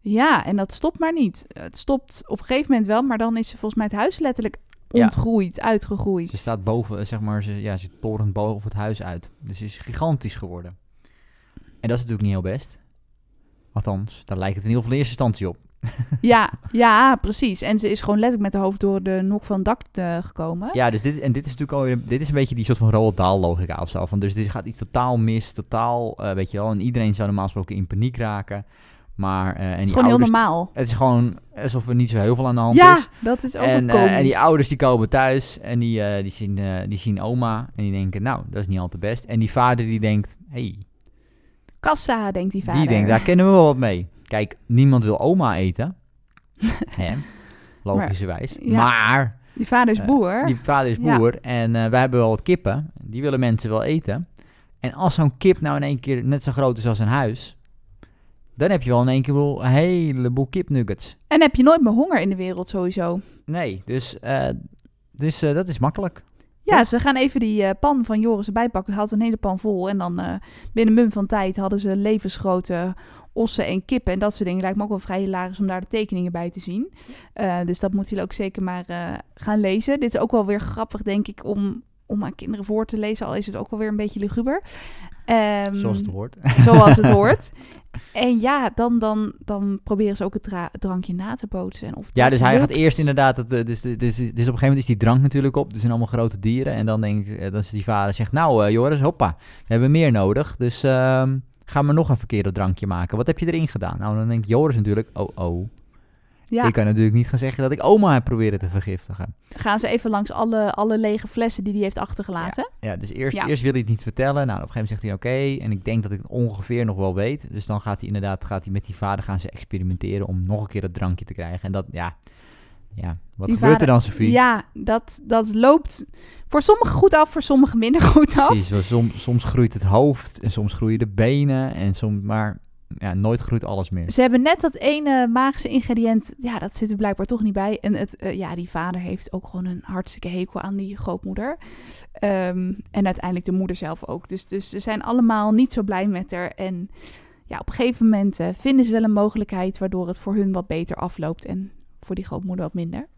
Ja, en dat stopt maar niet. Het stopt op een gegeven moment wel, maar dan is ze volgens mij het huis letterlijk. Ontgroeid, uitgegroeid. Ze staat boven, eh, zeg maar, ze, ja, ze torent boven het huis uit. Dus ze is gigantisch geworden. En dat is natuurlijk niet heel best. Althans, daar lijkt het in ieder geval in eerste instantie op. (laughs) Ja, ja, precies. En ze is gewoon letterlijk met haar hoofd door de nok van het dak eh, gekomen. Ja, dus dit, en dit is natuurlijk alweer, dit is een beetje die soort van Roald Dahl logica of zo. Van, dus dit gaat iets totaal mis, totaal, eh, weet je wel. En iedereen zou normaal gesproken in paniek raken. Maar, eh, en Het die is gewoon heel ouders, normaal. Het is gewoon alsof er niet zo heel veel aan de hand Ja, is. dat is ook En, eh, en die ouders die komen thuis en die, eh, die, zien, die zien oma en die denken, nou, dat is niet al te best. En die vader die denkt, hey, Kassa, denkt die vader. die denkt, daar kennen we wel wat mee. Kijk, niemand wil oma eten. (laughs) Hè? Logischerwijs. ja. Maar Die vader is boer. die vader is Ja. boer en wij hebben wel wat kippen. Die willen mensen wel eten. En als zo'n kip nou in één keer net zo groot is als een huis, dan heb je wel in één keer wel een heleboel kipnuggets. En heb je nooit meer honger in de wereld sowieso. Nee, dus, eh, dus eh, dat is makkelijk. Ja, ze gaan even die eh, pan van Joris erbij pakken. Ze had een hele pan vol. En dan eh, binnen mum van tijd hadden ze levensgrote ossen en kippen en dat soort dingen. Lijkt me ook wel vrij hilarisch om daar de tekeningen bij te zien. Dus dat moeten jullie ook zeker maar gaan lezen. Dit is ook wel weer grappig, denk ik, om, om aan kinderen voor te lezen. Al is het ook wel weer een beetje luguber. Ehm, Zoals het hoort. zoals het (laughs) hoort. En ja, dan, dan, dan proberen ze ook het dra- drankje na te bootsen. En of Ja, dat dus hij gaat eerst inderdaad... Dat, eh, dus, dus, dus, dus op een gegeven moment is die drank natuurlijk op. Er zijn allemaal grote dieren. En dan denk ik... eh, is die vader zegt... Nou eh, Joris, hoppa. We hebben meer nodig. Dus ehm ga maar nog een verkeerde drankje maken. Wat heb je erin gedaan? Nou, dan denkt Joris natuurlijk... Oh, oh. Ja, Ik kan natuurlijk niet gaan zeggen dat ik oma heb proberen te vergiftigen. gaan ze even langs alle, alle lege flessen die hij heeft achtergelaten. Ja, dus eerst, Ja. eerst wil hij het niet vertellen. Nou, op een gegeven moment zegt hij oké. en ik denk dat ik het ongeveer nog wel weet. Dus dan gaat hij inderdaad gaat hij met die vader gaan ze experimenteren om nog een keer het drankje te krijgen. En dat, ja, ja wat Die gebeurt vader- er dan, Sophie? Ja, dat, dat loopt voor sommigen goed af, voor sommigen minder goed af. Precies, soms, soms groeit het hoofd en soms groeien de benen. En soms, maar ja, nooit groeit alles meer. Ze hebben net dat ene magische ingrediënt, ja, dat zit er blijkbaar toch niet bij. En het, eh, ja, die vader heeft ook gewoon een hartstikke hekel aan die grootmoeder. Ehm, en uiteindelijk de moeder zelf ook. Dus, dus ze zijn allemaal niet zo blij met haar. En ja, op een gegeven moment eh, vinden ze wel een mogelijkheid waardoor het voor hun wat beter afloopt. En voor die grootmoeder wat minder.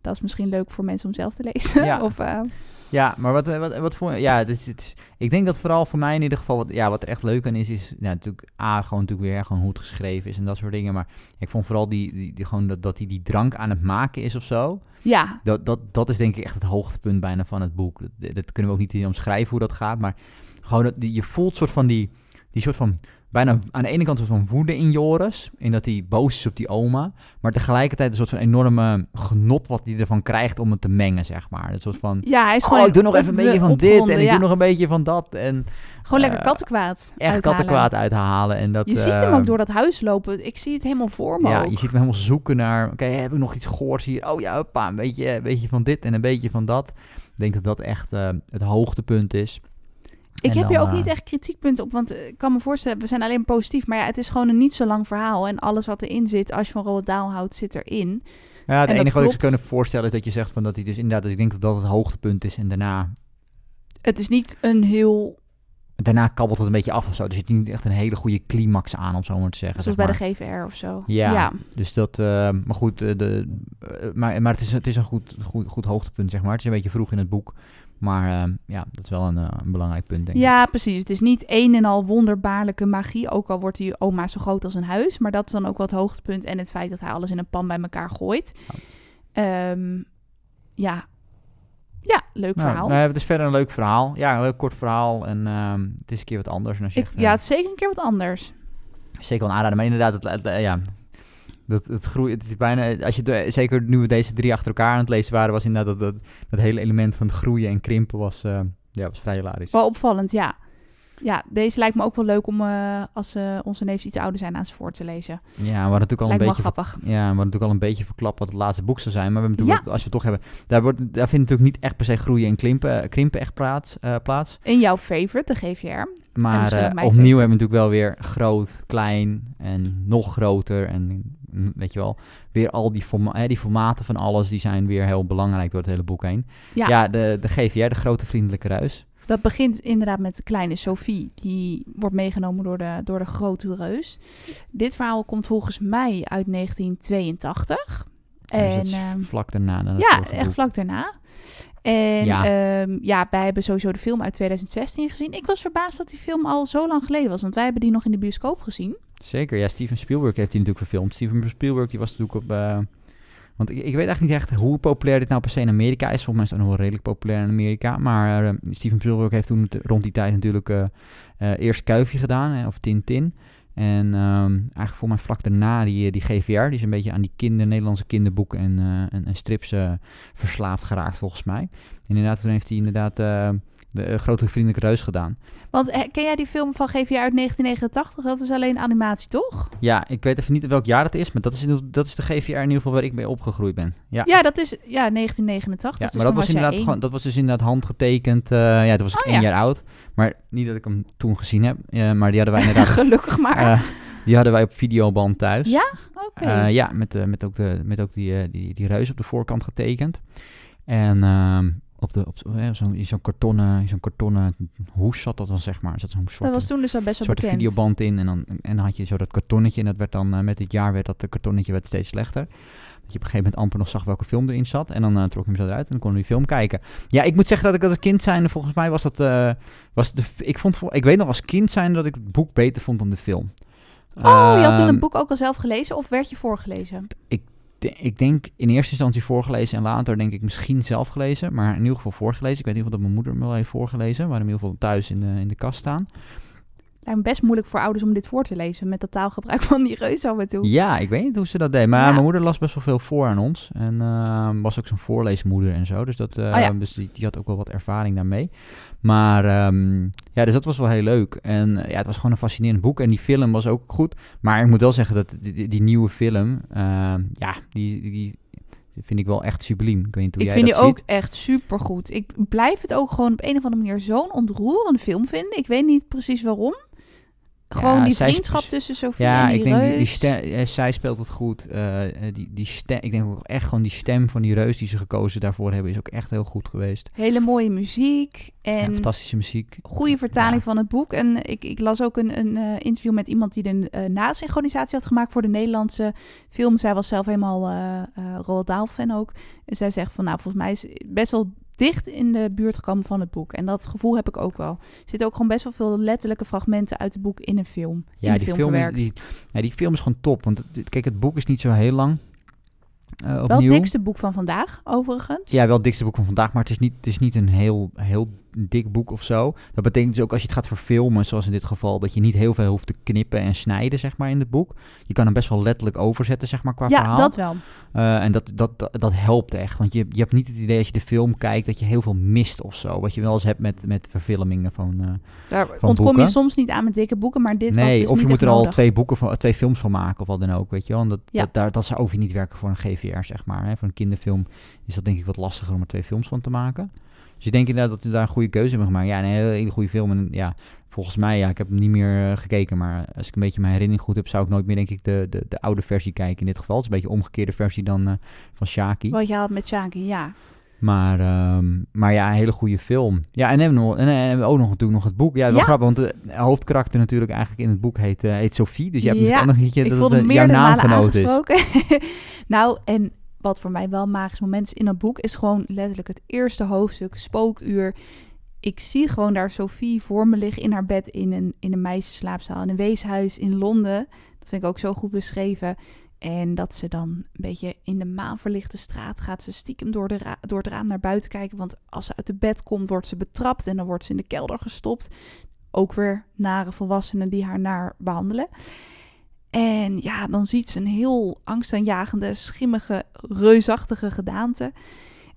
Dat is misschien leuk voor mensen om zelf te lezen. Ja. (laughs) of, eh, Ja, maar wat, eh, wat, wat voor... Ja, is, het is- ik denk dat vooral voor mij in ieder geval... Wat, ja, wat er echt leuk aan is, is... Ja, natuurlijk A, gewoon natuurlijk weer gewoon hoe het geschreven is en dat soort dingen. Maar ik vond vooral die, die, die gewoon dat, dat hij die drank aan het maken is of zo. ja, Dat, dat, dat is denk ik echt het hoogtepunt bijna van het boek. Dat, dat kunnen we ook niet omschrijven hoe dat gaat. Maar gewoon, dat, die, je voelt soort van die, die soort van... Bijna aan de ene kant een soort van woede in Joris. In dat hij boos is op die oma. Maar tegelijkertijd een soort van enorme genot wat hij ervan krijgt om het te mengen, zeg maar. Een soort van... ja, hij is Oh, gewoon ik doe nog even een beetje van dit en ik doe nog een beetje van dat. En Gewoon lekker eh, kattenkwaad echt kattenkwaad uithalen. En dat, Je ziet hem ook door dat huis lopen. Ik zie het helemaal voor me Ja, ook. je ziet hem helemaal zoeken naar... Oké, heb ik nog iets gehoord hier? Oh ja, hoppa, een beetje, een beetje van dit en een beetje van dat. Ik denk dat dat echt eh, het hoogtepunt is. Ik En heb hier dan, ook niet eh, echt kritiekpunten op, want eh, ik kan me voorstellen, we zijn alleen positief. Maar ja, het is gewoon een niet zo lang verhaal. En alles wat erin zit, als je van Roald Dahl houdt, zit erin. Ja, het En enige wat ik zou kunnen voorstellen is dat je zegt van dat hij dus inderdaad... Ik denk dat dat het hoogtepunt is en daarna... Het is niet een heel, Daarna kabbelt het een beetje af of zo. Er zit niet echt een hele goede climax aan, om zo maar te zeggen. zoals zeg bij de GVR of zo. Ja, dus dat, eh, maar goed, de, maar, maar het is, het is een goed, goed, goed hoogtepunt, zeg maar. Het is een beetje vroeg in het boek, maar eh, ja, dat is wel een, eh, een belangrijk punt, denk ik. Ja, precies. Het is niet een en al wonderbaarlijke magie. Ook al wordt die oma zo groot als een huis. Maar dat is dan ook wel het hoogtepunt. En het feit dat hij alles in een pan bij elkaar gooit. Ehm, ja. ja, leuk Nou, verhaal. nou, het is verder een leuk verhaal. Ja, een leuk kort verhaal en ehm, het is een keer wat anders. En als je Ik, echt, ja, eh, het is zeker een keer wat anders. zeker wel een aanrader, maar inderdaad, het, het- eh, ja, dat, het groeit, het is bijna, als je, zeker nu we deze drie achter elkaar aan het lezen waren, was inderdaad dat, dat, dat hele element van het groeien en krimpen was, eh, ja, was vrij hilarisch. Wel opvallend, ja. Ja, deze lijkt me ook wel leuk om eh, als eh, onze neefjes iets ouder zijn aan ze voor te lezen. Ja, we hadden natuurlijk al een Lijkt beetje grappig. Ja, we hadden natuurlijk al een beetje verklapt wat het laatste boek zou zijn. Maar we hebben natuurlijk Ja. ook, als we het toch hebben, daar, wordt, daar vindt natuurlijk niet echt per se groeien en krimpen, krimpen echt plaats. plaats. In jouw favorite, de GVR. Maar opnieuw favorite. hebben we natuurlijk wel weer groot, klein en nog groter. En weet je wel, weer al die, forma hè, die formaten van alles, die zijn weer heel belangrijk door het hele boek heen. Ja, Ja, de, de GVR, de grote vriendelijke ruis. dat begint inderdaad met de kleine Sophie. Die wordt meegenomen door de, door de grote reus. Dit verhaal komt volgens mij uit 1982. dus En, ehm, vlak daarna. ja, echt boek. vlak daarna. En Ja. ja. ja, wij hebben sowieso de film uit 2016 gezien. Ik was verbaasd dat die film al zo lang geleden was. Want wij hebben die nog in de bioscoop gezien. Zeker, ja, Steven Spielberg heeft die natuurlijk verfilmd. Steven Spielberg die was natuurlijk op... eh, want ik, ik weet eigenlijk niet echt hoe populair dit nou per se in Amerika is. Volgens mij is het nog wel redelijk populair in Amerika. Maar eh, Steven Spielberg heeft toen rond die tijd natuurlijk eh, eerst Kuifje gedaan, hè, of Tintin. En ehm, eigenlijk voor mij vlak daarna die, die GVR, die is een beetje aan die kinder, Nederlandse kinderboeken en, en, strips verslaafd geraakt volgens mij. Inderdaad, toen heeft hij inderdaad de eh, grote vriendelijke reus gedaan. Want eh, ken jij die film van GVR uit 1989? Dat is alleen animatie, toch? Ja, ik weet even niet welk jaar dat is, maar dat is, in dat is de GVR in ieder geval waar ik mee opgegroeid ben. Ja, Ja, dat is ja, 1989. Ja, dus maar dat was, inderdaad gewoon, dat was dus inderdaad handgetekend. eh, ja, toen was ik Oh, één ja. jaar oud. Maar niet dat ik hem toen gezien heb. maar die hadden wij inderdaad, (laughs) Gelukkig maar. die hadden wij op videoband thuis. Ja? Oké. Ja, met, met ook, de, met ook die, die, die reus op de voorkant getekend. En ehm, op de, op, eh, zo'n, in zo'n kartonnen, in zo'n kartonnen hoes zat dat dan, zeg maar. Zat zo'n Dat zwarte, was toen dus al best wel bekend. videoband in. En dan, en dan had je zo dat kartonnetje. En dat werd dan, eh, met het jaar werd dat de kartonnetje werd steeds slechter. Dat je op een gegeven moment amper nog zag welke film erin zat. En dan eh, trok je hem zo eruit en dan kon je die film kijken. Ja, ik moet zeggen dat ik als kind zijnde, volgens mij was dat... eh, was de, ik, vond, ik weet nog als kind zijnde dat ik het boek beter vond dan de film. Oh, je had toen Ehm, een boek ook al zelf gelezen of werd je voorgelezen? Ik denk in eerste instantie voorgelezen en later denk ik misschien zelf gelezen. Maar in ieder geval voorgelezen. Ik weet in ieder geval dat mijn moeder me wel heeft voorgelezen. Waar in ieder geval thuis in de, in de kast staan. Lijkt me best moeilijk voor ouders om dit voor te lezen met dat taalgebruik van die reus af en toe. Ja, ik weet niet hoe ze dat deed. Maar Ja. mijn moeder las best wel veel voor aan ons. En ehm, was ook zo'n voorleesmoeder en zo. Dus, dat, eh, Oh ja. dus die, die had ook wel wat ervaring daarmee. Maar ehm, ja, dus dat was wel heel leuk. En eh, ja, het was gewoon een fascinerend boek. En die film was ook goed. Maar ik moet wel zeggen dat die, die, die nieuwe film, ehm, ja, die, die, vind ik wel echt subliem. Ik weet niet hoe Ik jij vind die ook echt supergoed. Ik blijf het ook gewoon op een of andere manier zo'n ontroerende film vinden. Ik weet niet precies waarom. Gewoon Ja, die vriendschap tussen Sophie Ja, en die ik denk die, die reus. stem, eh, zij speelt het goed. eh, eh, die, die stem, ik denk ook echt gewoon die stem van die reus die ze gekozen daarvoor hebben, is ook echt heel goed geweest. Hele mooie muziek Ja, en fantastische muziek. goede vertaling van het boek. En ik, ik las ook een, een interview met iemand die de eh nasynchronisatie had gemaakt voor de Nederlandse film. Zij was zelf helemaal eh Roald fan ook. En zij zegt van nou, volgens mij is best wel dicht in de buurt gekomen van het boek. En dat gevoel heb ik ook wel. Er zitten ook gewoon best wel veel letterlijke fragmenten uit het boek in een film. Ja, die film, film, is, die, ja, die film is gewoon top. Want kijk, het boek is niet zo heel lang. eh, Wel het dikste boek van vandaag, overigens. Ja, wel het dikste boek van vandaag, maar het is niet, het is niet een heel, heel dik boek of zo. Dat betekent dus ook als je het gaat verfilmen, zoals in dit geval, dat je niet heel veel hoeft te knippen en snijden, zeg maar, in het boek. Je kan hem best wel letterlijk overzetten, zeg maar, qua Ja, verhaal. dat wel. Eh, en dat, dat, dat, dat helpt echt. Want je, je hebt niet het idee als je de film kijkt dat je heel veel mist of zo. Wat je wel eens hebt met, met verfilmingen van. eh, Daar van ontkom je soms niet aan met dikke boeken, maar dit was nee, dus of je niet moet er al twee, boeken van, twee films van maken of wat dan ook. Weet je wel. En dat, Ja. dat, daar, dat zou weer niet werken voor een GVR, zeg maar. Hè. Voor een kinderfilm is dat denk ik wat lastiger om er twee films van te maken. Dus je denkt inderdaad dat ze daar een goede keuze hebben gemaakt. Ja, een hele, hele goede film. En ja, volgens mij, ja, ik heb hem niet meer eh, gekeken. Maar als ik een beetje mijn herinnering goed heb, zou ik nooit meer, denk ik, de, de, de oude versie kijken in dit geval. Het is een beetje een omgekeerde versie dan eh, van Shaki. Wat je had met Shaki, ja. Maar, ehm, maar ja, een hele goede film. Ja, en hebben we, nog, en, en hebben we ook nog natuurlijk nog het boek. Ja, wel Ja. grappig, want de hoofdkarakter natuurlijk eigenlijk in het boek heet, eh, heet Sophie. Dus je hebt Ja, natuurlijk ook nog een dat het eh, jouw naamgenoot is. (laughs) nou, en wat voor mij wel magisch moment is in dat boek, is gewoon letterlijk het eerste hoofdstuk, spookuur. Ik zie gewoon daar Sophie voor me liggen in haar bed in een, in een meisjesslaapzaal in een weeshuis in Londen. Dat vind ik ook zo goed beschreven. En dat ze dan een beetje in de maanverlichte straat gaat ze stiekem door, de door het raam naar buiten kijken. Want als ze uit de bed komt, wordt ze betrapt en dan wordt ze in de kelder gestopt. Ook weer nare volwassenen die haar naar behandelen. En ja, dan ziet ze een heel angstaanjagende, schimmige, reusachtige gedaante.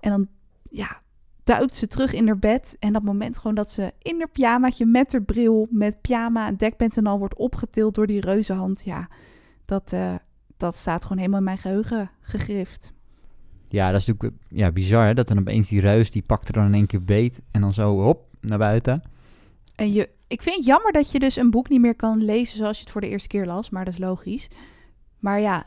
En dan ja, duikt ze terug in haar bed. En dat moment gewoon dat ze in haar pyjamaatje met haar bril, met pyjama, dekbed en al wordt opgetild door die reuzenhand. Ja, dat, eh, dat staat gewoon helemaal in mijn geheugen gegrift. Ja, dat is natuurlijk ja, bizar hè, dat dan opeens die reus, die pakt er dan in één keer beet. En dan zo, hop, naar buiten. En je, ik vind het jammer dat je dus een boek niet meer kan lezen zoals je het voor de eerste keer las. Maar dat is logisch. Maar ja,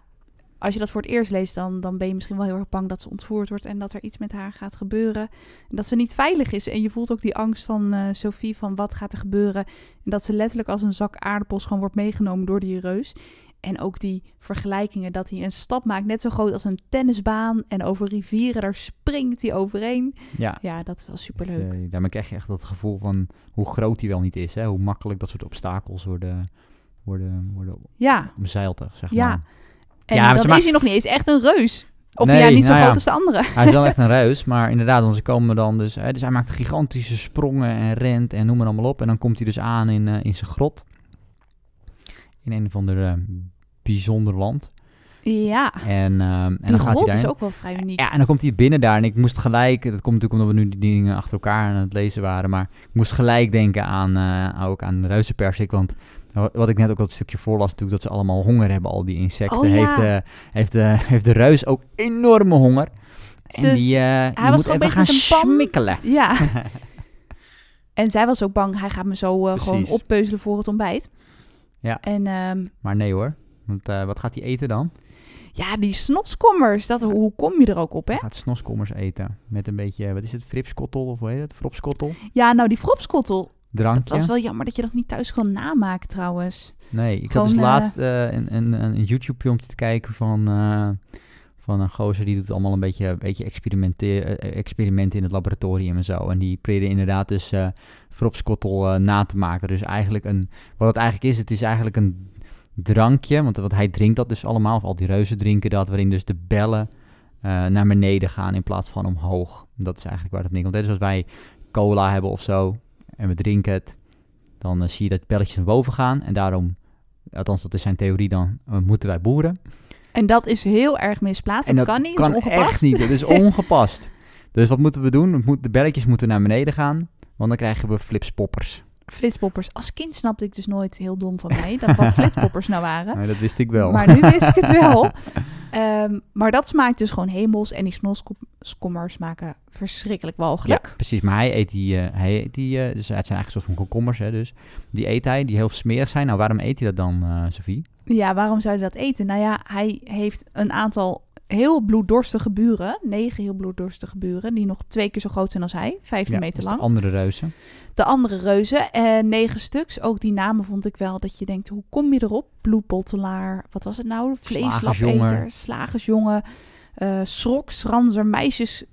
als je dat voor het eerst leest, dan, dan ben je misschien wel heel erg bang dat ze ontvoerd wordt. En dat er iets met haar gaat gebeuren. En dat ze niet veilig is. En je voelt ook die angst van eh, Sophie van wat gaat er gebeuren. En dat ze letterlijk als een zak aardappels gewoon wordt meegenomen door die reus. En ook die vergelijkingen dat hij een stap maakt net zo groot als een tennisbaan. En over rivieren, daar springt hij overheen. Ja, Ja, dat is wel dus, superleuk. eh, daarmee krijg je echt dat gevoel van hoe groot die wel niet is. Hè? Hoe makkelijk dat soort obstakels worden, worden, worden ja, omzeild, zeg Ja. maar. en Ja, maar dan is hij nog niet eens echt een reus. Of Nee, ja, niet zo nou ja. groot als de andere. Hij is wel echt (laughs) een ruis, maar inderdaad, want ze komen dan dus... Hè, dus hij maakt gigantische sprongen en rent en noem maar allemaal op. En dan komt hij dus aan in, eh, in zijn grot. In een of ander eh, bijzonder land. Ja, En, ehm, en die dan gaat hij is ook wel vrij uniek. Ja, en dan komt hij binnen daar en ik moest gelijk... Dat komt natuurlijk omdat we nu die dingen achter elkaar aan het lezen waren. Maar ik moest gelijk denken aan, eh, ook aan de reuzenpersik, want... Wat ik net ook al het stukje voorlas, natuurlijk dat ze allemaal honger hebben, al die insecten. Oh, ja. heeft, eh, heeft, eh, (laughs) heeft de reus ook enorme honger. En Dus die, eh, die was moet even gaan smikkelen. Ja. (laughs) en zij was ook bang, hij gaat me zo eh, gewoon oppeuzelen voor het ontbijt. Ja. En ehm, Maar nee hoor, want eh, wat gaat hij eten dan? Ja, die snoskommers. Dat, hoe kom je er ook op, hè? Gaat snoskommers eten. Met een beetje, wat is het, fripskottel of hoe heet het? Fropskottel? Ja, nou, die fropskottel. Drankje? Dat was wel jammer dat je dat niet thuis kan namaken, trouwens. Nee, ik zat Gewoon, dus eh, laatst eh, een, een, een YouTube-filmpje te kijken van, een gozer die doet allemaal een beetje, beetje experimenten, eh, experimenten in het laboratorium en zo. En die probeerde inderdaad dus eh Fropskottel eh, na te maken. Dus eigenlijk een, wat het eigenlijk is, het is eigenlijk een drankje, want wat hij drinkt dat dus allemaal, of al die reuzen drinken dat, waarin dus de bellen naar beneden gaan in plaats van omhoog. Dat is eigenlijk waar het neerkomt. Dus als wij cola hebben of zo en we drinken het, dan zie je dat belletjes naar boven gaan. En daarom, althans dat is zijn theorie, dan moeten wij boeren. En dat is heel erg misplaatst. en dat, kan niet, dat is ongepast. echt niet, dat is (laughs) ongepast. dus wat moeten we doen? De belletjes moeten naar beneden gaan, want dan krijgen we flipspoppers. Flitspoppers. Als kind snapte ik dus nooit heel dom van mij dat wat (laughs) flitspoppers nou waren. Maar dat wist ik wel. Maar nu wist ik het (laughs) wel. Ehm, maar dat smaakt dus gewoon hemels. En die snoskommers smaken verschrikkelijk Ja, walgelijk. precies. Maar hij eet die, eh, hij eet die eh, dus het zijn eigenlijk soort van komkommers, hè, dus. Die eet hij, die heel smerig zijn. Nou, waarom eet hij dat dan, eh Sophie? Ja. waarom zou je dat eten? Nou ja, hij heeft een aantal heel bloeddorstige buren. Negen heel bloeddorstige buren. Die nog twee keer zo groot zijn als hij. 15 Ja, meter dus lang. De andere reuzen. De andere reuzen. En negen stuks. Ook die namen vond ik wel dat je denkt, hoe kom je erop? Bloedbottelaar. Wat was het nou? Slagersjongen. Vleeslapeter. Slagersjongen. Sroks, ranzer, meisjes,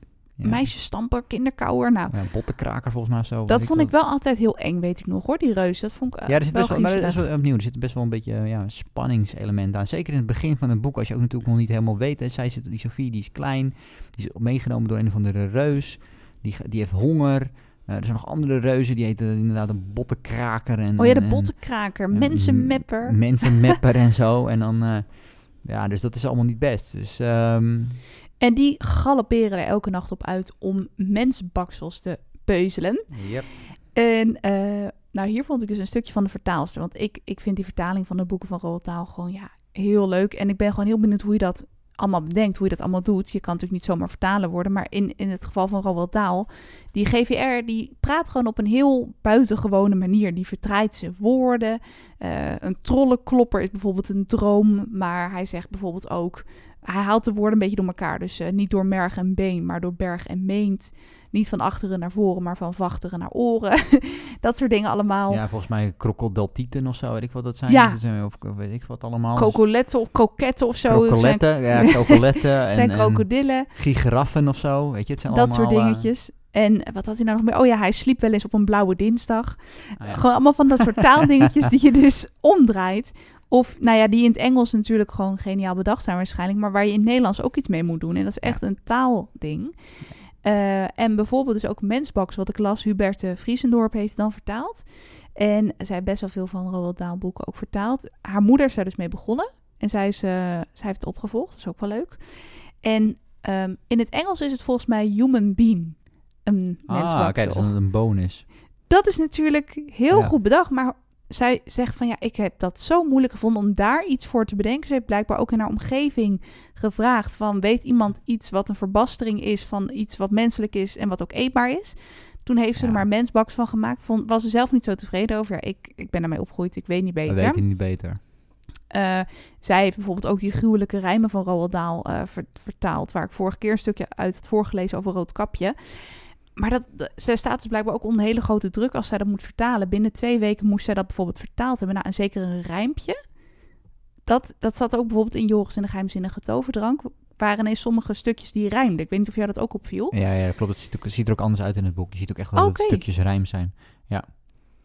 Ja. meisjesstamper, kinderkouwer. Nou, Ja, bottenkraker volgens mij zo. dat vond ik wel. altijd heel eng, weet ik nog hoor. Die reus, dat vond ik eh, Ja, er zit best wel, maar is griezelig. wel, opnieuw, er zit best wel een beetje ja, spanningselement aan. Zeker in het begin van het boek, als je ook natuurlijk nog niet helemaal weet. Hè, zij zit, die Sophie, die is klein, die is meegenomen door een of andere reus. Die, die heeft honger. Eh, er zijn nog andere reuzen, die heten inderdaad een bottenkraker. En, Oh ja, de en- bottenkraker, en mensenmepper. Mensenmepper en zo. En dan, eh, ja, dus dat is allemaal niet best. Dus, ehm, En die galopperen er elke nacht op uit om mensbaksels te peuzelen. yep. En eh, nou, hier vond ik dus een stukje van de vertaalster. Want ik, ik vind die vertaling van de boeken van Roald Dahl gewoon ja, heel leuk. En ik ben gewoon heel benieuwd hoe je dat allemaal bedenkt, hoe je dat allemaal doet. Je kan natuurlijk niet zomaar vertalen worden. Maar in, in het geval van Roald Dahl, die GVR, die praat gewoon op een heel buitengewone manier. Die vertraait zijn woorden. Eh, een trollenklopper is bijvoorbeeld een droom. Maar hij zegt bijvoorbeeld ook... Hij haalt de woorden een beetje door elkaar. Dus eh, niet door merg en been, maar door berg en meent. Niet van achteren naar voren, maar van vachteren naar oren. (laughs) dat soort dingen allemaal. Ja, volgens mij krokodiltieten of zo, weet ik wat dat zijn. Ja. Zijn of weet ik wat allemaal. Krokoletten of kroketten of zo. Krokoletten, ja, (laughs) krokoletten en, zijn en krokodillen. gigaraffen of zo, weet je, het zijn Dat soort allemaal... eh, dingetjes. En wat had hij nou nog meer? Oh ja, hij sliep wel eens op een blauwe dinsdag. ah ja. Gewoon allemaal van dat soort taaldingetjes (laughs) die je dus omdraait. Of, nou ja, die in het Engels natuurlijk gewoon geniaal bedacht zijn waarschijnlijk. Maar waar je in het Nederlands ook iets mee moet doen. En dat is echt een taalding. Eh, en bijvoorbeeld dus ook Mensbaks, wat ik las. Huberte Vriesendorp heeft dan vertaald. En zij heeft best wel veel van Roald Dahl boeken ook vertaald. Haar moeder is daar dus mee begonnen. En zij, is, eh, zij heeft het opgevolgd. Dat is ook wel leuk. En ehm, in het Engels is het volgens mij human being. Een Ah, oké, mensbaksel. dat is een- een bonus. Dat is natuurlijk heel Ja. goed bedacht, maar zij zegt van ja, ik heb dat zo moeilijk gevonden om daar iets voor te bedenken. Ze heeft blijkbaar ook in haar omgeving gevraagd van weet iemand iets wat een verbastering is van iets wat menselijk is en wat ook eetbaar is. Toen heeft ze Ja. er maar mensbaks van gemaakt. Vond, was ze zelf niet zo tevreden over. Ja, ik, ik ben daarmee opgegroeid, ik weet niet Dat beter. weet hij niet beter. Eh, zij heeft bijvoorbeeld ook die gruwelijke rijmen van Roald Dahl eh, ver- vertaald. Waar ik vorige keer een stukje uit had voorgelezen over Roodkapje. Maar dat, zij staat dus blijkbaar ook onder hele grote druk als zij dat moet vertalen. Binnen twee weken moest zij dat bijvoorbeeld vertaald hebben. Nou, en zeker een rijmpje. Dat, dat zat ook bijvoorbeeld in Joris en de geheimzinnige toverdrank. Waren ineens sommige stukjes die rijmden. Ik weet niet of jou dat ook opviel. Ja, ja, klopt. Het ziet, ook, het ziet er ook anders uit in het boek. Je ziet ook echt dat Oké. het stukjes rijm zijn.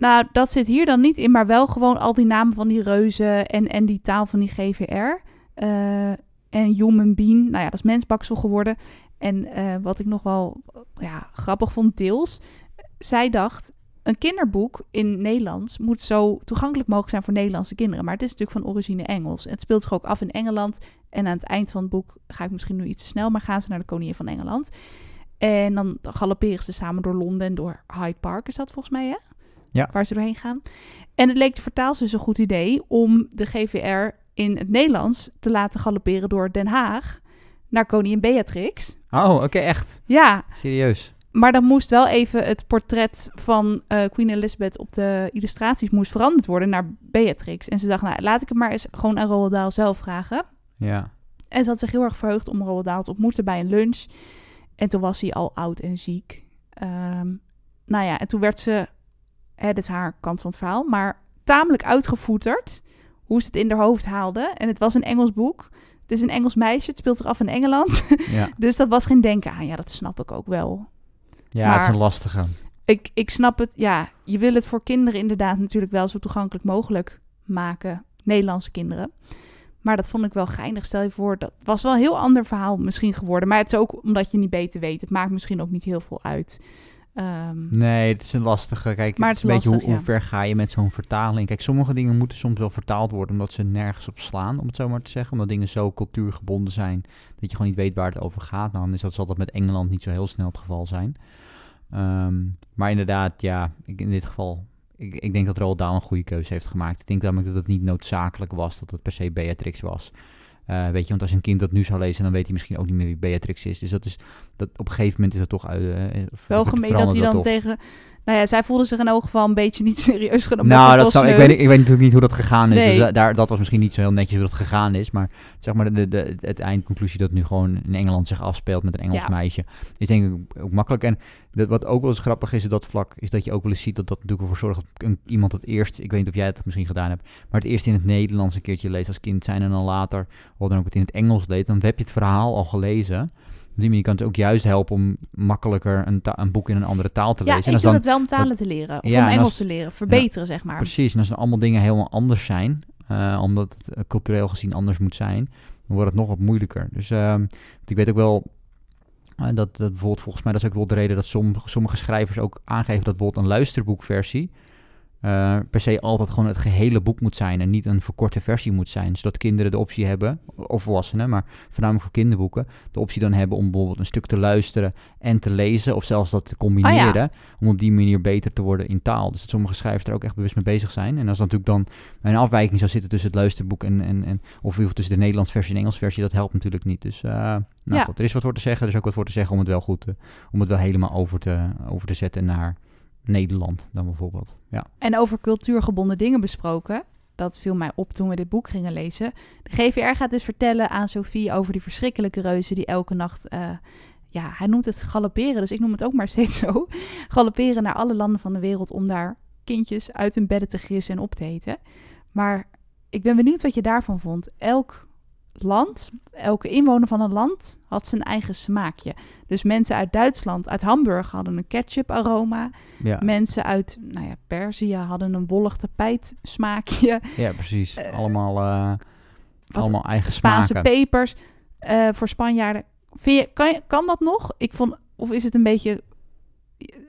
Nou, dat zit hier dan niet in, maar wel gewoon al die namen van die reuzen en, en die taal van die GVR. Eh, en Human Being, nou ja, dat is mensbaksel geworden. En eh, wat ik nog wel ja, grappig vond, deels. Zij dacht, een kinderboek in Nederlands moet zo toegankelijk mogelijk zijn voor Nederlandse kinderen. Maar het is natuurlijk van origine Engels. En het speelt zich ook af in Engeland. En aan het eind van het boek ga ik misschien nu iets te snel, maar gaan ze naar de koningin van Engeland. En dan galopperen ze samen door Londen en door Hyde Park, is dat volgens mij, hè? Ja. Waar ze doorheen gaan. En het leek de vertaalster dus een goed idee om de GVR in het Nederlands te laten galopperen door Den Haag naar koningin Beatrix. Oh, oké, echt. Ja, Serieus. maar dan moest wel even het portret van eh, Queen Elizabeth op de illustraties moest veranderd worden naar Beatrix. En ze dacht, nou, laat ik het maar eens gewoon aan Roald Dahl zelf vragen. Ja. En ze had zich heel erg verheugd om Roald Dahl te ontmoeten bij een lunch. En toen was hij al oud en ziek. Ehm, nou ja, en toen werd ze, hè, dit is haar kant van het verhaal, maar tamelijk uitgevoeterd hoe ze het in haar hoofd haalde. En het was een Engels boek. Is een Engels meisje, het speelt zich af in Engeland. (laughs) Ja, dus dat was geen denken aan. Ja, dat snap ik ook wel. ja het is een lastige. Ik, ik snap het, ja, je wil het voor kinderen inderdaad natuurlijk wel zo toegankelijk mogelijk maken. Nederlandse kinderen. Maar dat vond ik wel geinig. Stel je voor, dat was wel een heel ander verhaal misschien geworden. Maar het is ook omdat je niet beter weet. Het maakt misschien ook niet heel veel uit. Ehm, Nee, het is een lastige. Kijk, Maar het is een beetje hoe, ja. hoe ver ga je met zo'n vertaling. Kijk, sommige dingen moeten soms wel vertaald worden omdat ze nergens op slaan, om het zo maar te zeggen. Omdat dingen zo cultuurgebonden zijn dat je gewoon niet weet waar het over gaat. Nou, dan is dat zal dat met Engeland niet zo heel snel het geval zijn. Ehm, maar inderdaad, ja, ik, in dit geval, ik, ik denk dat Roald Dahl een goede keuze heeft gemaakt. Ik denk namelijk dat het niet noodzakelijk was dat het per se Beatrix was. Eh, weet je, want als een kind dat nu zou lezen, dan weet hij misschien ook niet meer wie Beatrix is. Dus dat is, dat, op een gegeven moment is dat toch uit. eh, wel gemeen dat hij dan toch. tegen... Nou ja, zij voelde zich in elk geval een beetje niet (laughs) serieus genomen. Nou, dat zou, ik, weet, ik weet natuurlijk niet hoe dat gegaan is. Nee. Dus da- daar, dat was misschien niet zo heel netjes hoe dat gegaan is. Maar zeg maar, de, de, het eindconclusie dat nu gewoon in Engeland zich afspeelt met een Engels Ja. meisje. Is denk ik ook makkelijk. En dat, wat ook wel eens grappig is in dat vlak, is dat je ook wel eens ziet dat dat natuurlijk ervoor zorgt dat een, iemand het eerst, ik weet niet of jij het misschien gedaan hebt, maar het eerst in het Nederlands een keertje leest als kind zijn en dan later, of dan ook het in het Engels leest, dan heb je het verhaal al gelezen. Op die manier kan het ook juist helpen om makkelijker een, een boek in een andere taal te Ja, lezen. ik en doe als het wel om talen te leren. Of Ja, om en Engels als- te leren. Verbeteren, zeg maar. Precies, en als dan allemaal dingen helemaal anders zijn, eh, omdat het eh, cultureel gezien anders moet zijn, dan wordt het nog wat moeilijker. Dus ehm, ik weet ook wel eh, dat, dat bijvoorbeeld, volgens mij, dat is ook wel de reden dat sommige, sommige schrijvers ook aangeven dat bijvoorbeeld een luisterboekversie eh, per se altijd gewoon het gehele boek moet zijn en niet een verkorte versie moet zijn. Zodat kinderen de optie hebben, of volwassenen, maar voornamelijk voor kinderboeken, de optie dan hebben om bijvoorbeeld een stuk te luisteren en te lezen, of zelfs dat te combineren, om op die manier beter te worden in taal. Dus dat sommige schrijvers er ook echt bewust mee bezig zijn. En als er natuurlijk dan een afwijking zou zitten tussen het luisterboek en, en, en of tussen de Nederlands versie en de Engels versie, dat helpt natuurlijk niet. Dus eh, nou Ja. goed, er is wat voor te zeggen, er is ook wat voor te zeggen om het wel goed te, om het wel helemaal over te, over te zetten naar Nederland dan bijvoorbeeld. Ja. En over cultuurgebonden dingen besproken. Dat viel mij op toen we dit boek gingen lezen. De GVR gaat dus vertellen aan Sophie over die verschrikkelijke reuzen die elke nacht. eh, ja, hij noemt het galopperen, dus ik noem het ook maar steeds (laughs) zo. Galopperen naar alle landen van de wereld om daar kindjes uit hun bedden te gissen en op te eten. Maar ik ben benieuwd wat je daarvan vond. Elk land, elke inwoner van een land had zijn eigen smaakje. Dus mensen uit Duitsland, uit Hamburg hadden een ketchup aroma. Ja, Mensen uit nou ja, Perzië hadden een wollig tapijt smaakje. (laughs) ja precies. Eh, allemaal, eh, allemaal eigen Spaanse smaken. pepers eh, voor Spanjaarden. Vind je, kan, je, kan dat nog? Ik vond, of is het een beetje...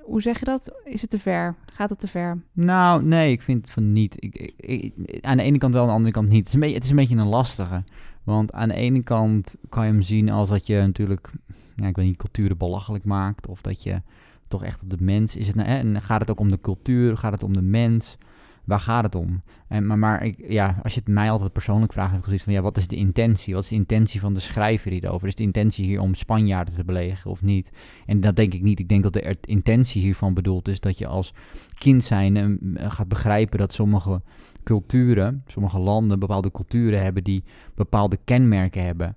Hoe zeg je dat? Is het te ver? Gaat het te ver? Nou, nee, ik vind van niet. Ik, ik- ik- aan de ene kant wel, aan de andere kant niet. Het is, een beetje, het is een beetje een lastige. Want aan de ene kant kan je hem zien als dat je natuurlijk, ja, ik weet niet, culturen belachelijk maakt. Of dat je toch echt op de mens is. Het, nou, en gaat het ook om de cultuur? Gaat het om de mens? Waar gaat het om? En, maar maar ik, ja, als je het mij altijd persoonlijk vraagt, heb ik zoiets van, ja, wat is de intentie? Wat is de intentie van de schrijver hierover? Is de intentie hier om Spanjaarden te beledigen of niet? En dat denk ik niet. Ik denk dat de intentie hiervan bedoeld is dat je als kind zijn eh, gaat begrijpen dat sommige culturen, sommige landen bepaalde culturen hebben die bepaalde kenmerken hebben.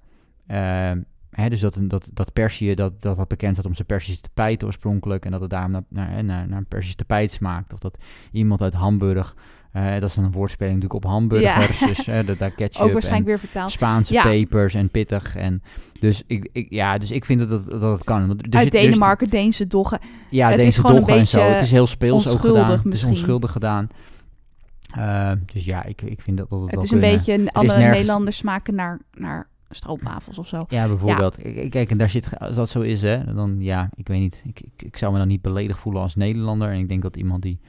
Eh, hè, dus dat, dat, dat dat, dat dat bekend staat om zijn Persische tapijt oorspronkelijk en dat het daarom naar, naar, naar, naar een Persische tapijt smaakt. Of dat iemand uit Hamburg, eh, dat is dan een woordspeling natuurlijk op hamburgers, dus hè, dat daar (laughs) ketchup Ook en waarschijnlijk weer vertaald. Spaanse Ja. pepers en pittig. En dus ik, ik, ja, dus ik vind dat, dat, dat het kan. Want er Uit zit- is- Denemarken, Deense doggen. ja, Het is deze gewoon een doggen en zo. Het is heel speels ook gedaan. Het is onschuldig gedaan. Eh, dus ja, ik, ik vind dat dat het Het wel is een kunnen. beetje... is Alle nergens- Nederlanders smaken naar, naar stroopwafels of zo. Ja, bijvoorbeeld. Kijk, Kijk, en daar zit, als dat zo is, hè, dan ja, ik weet niet. Ik, ik, ik zou me dan niet beledigd voelen als Nederlander. En ik denk dat iemand die.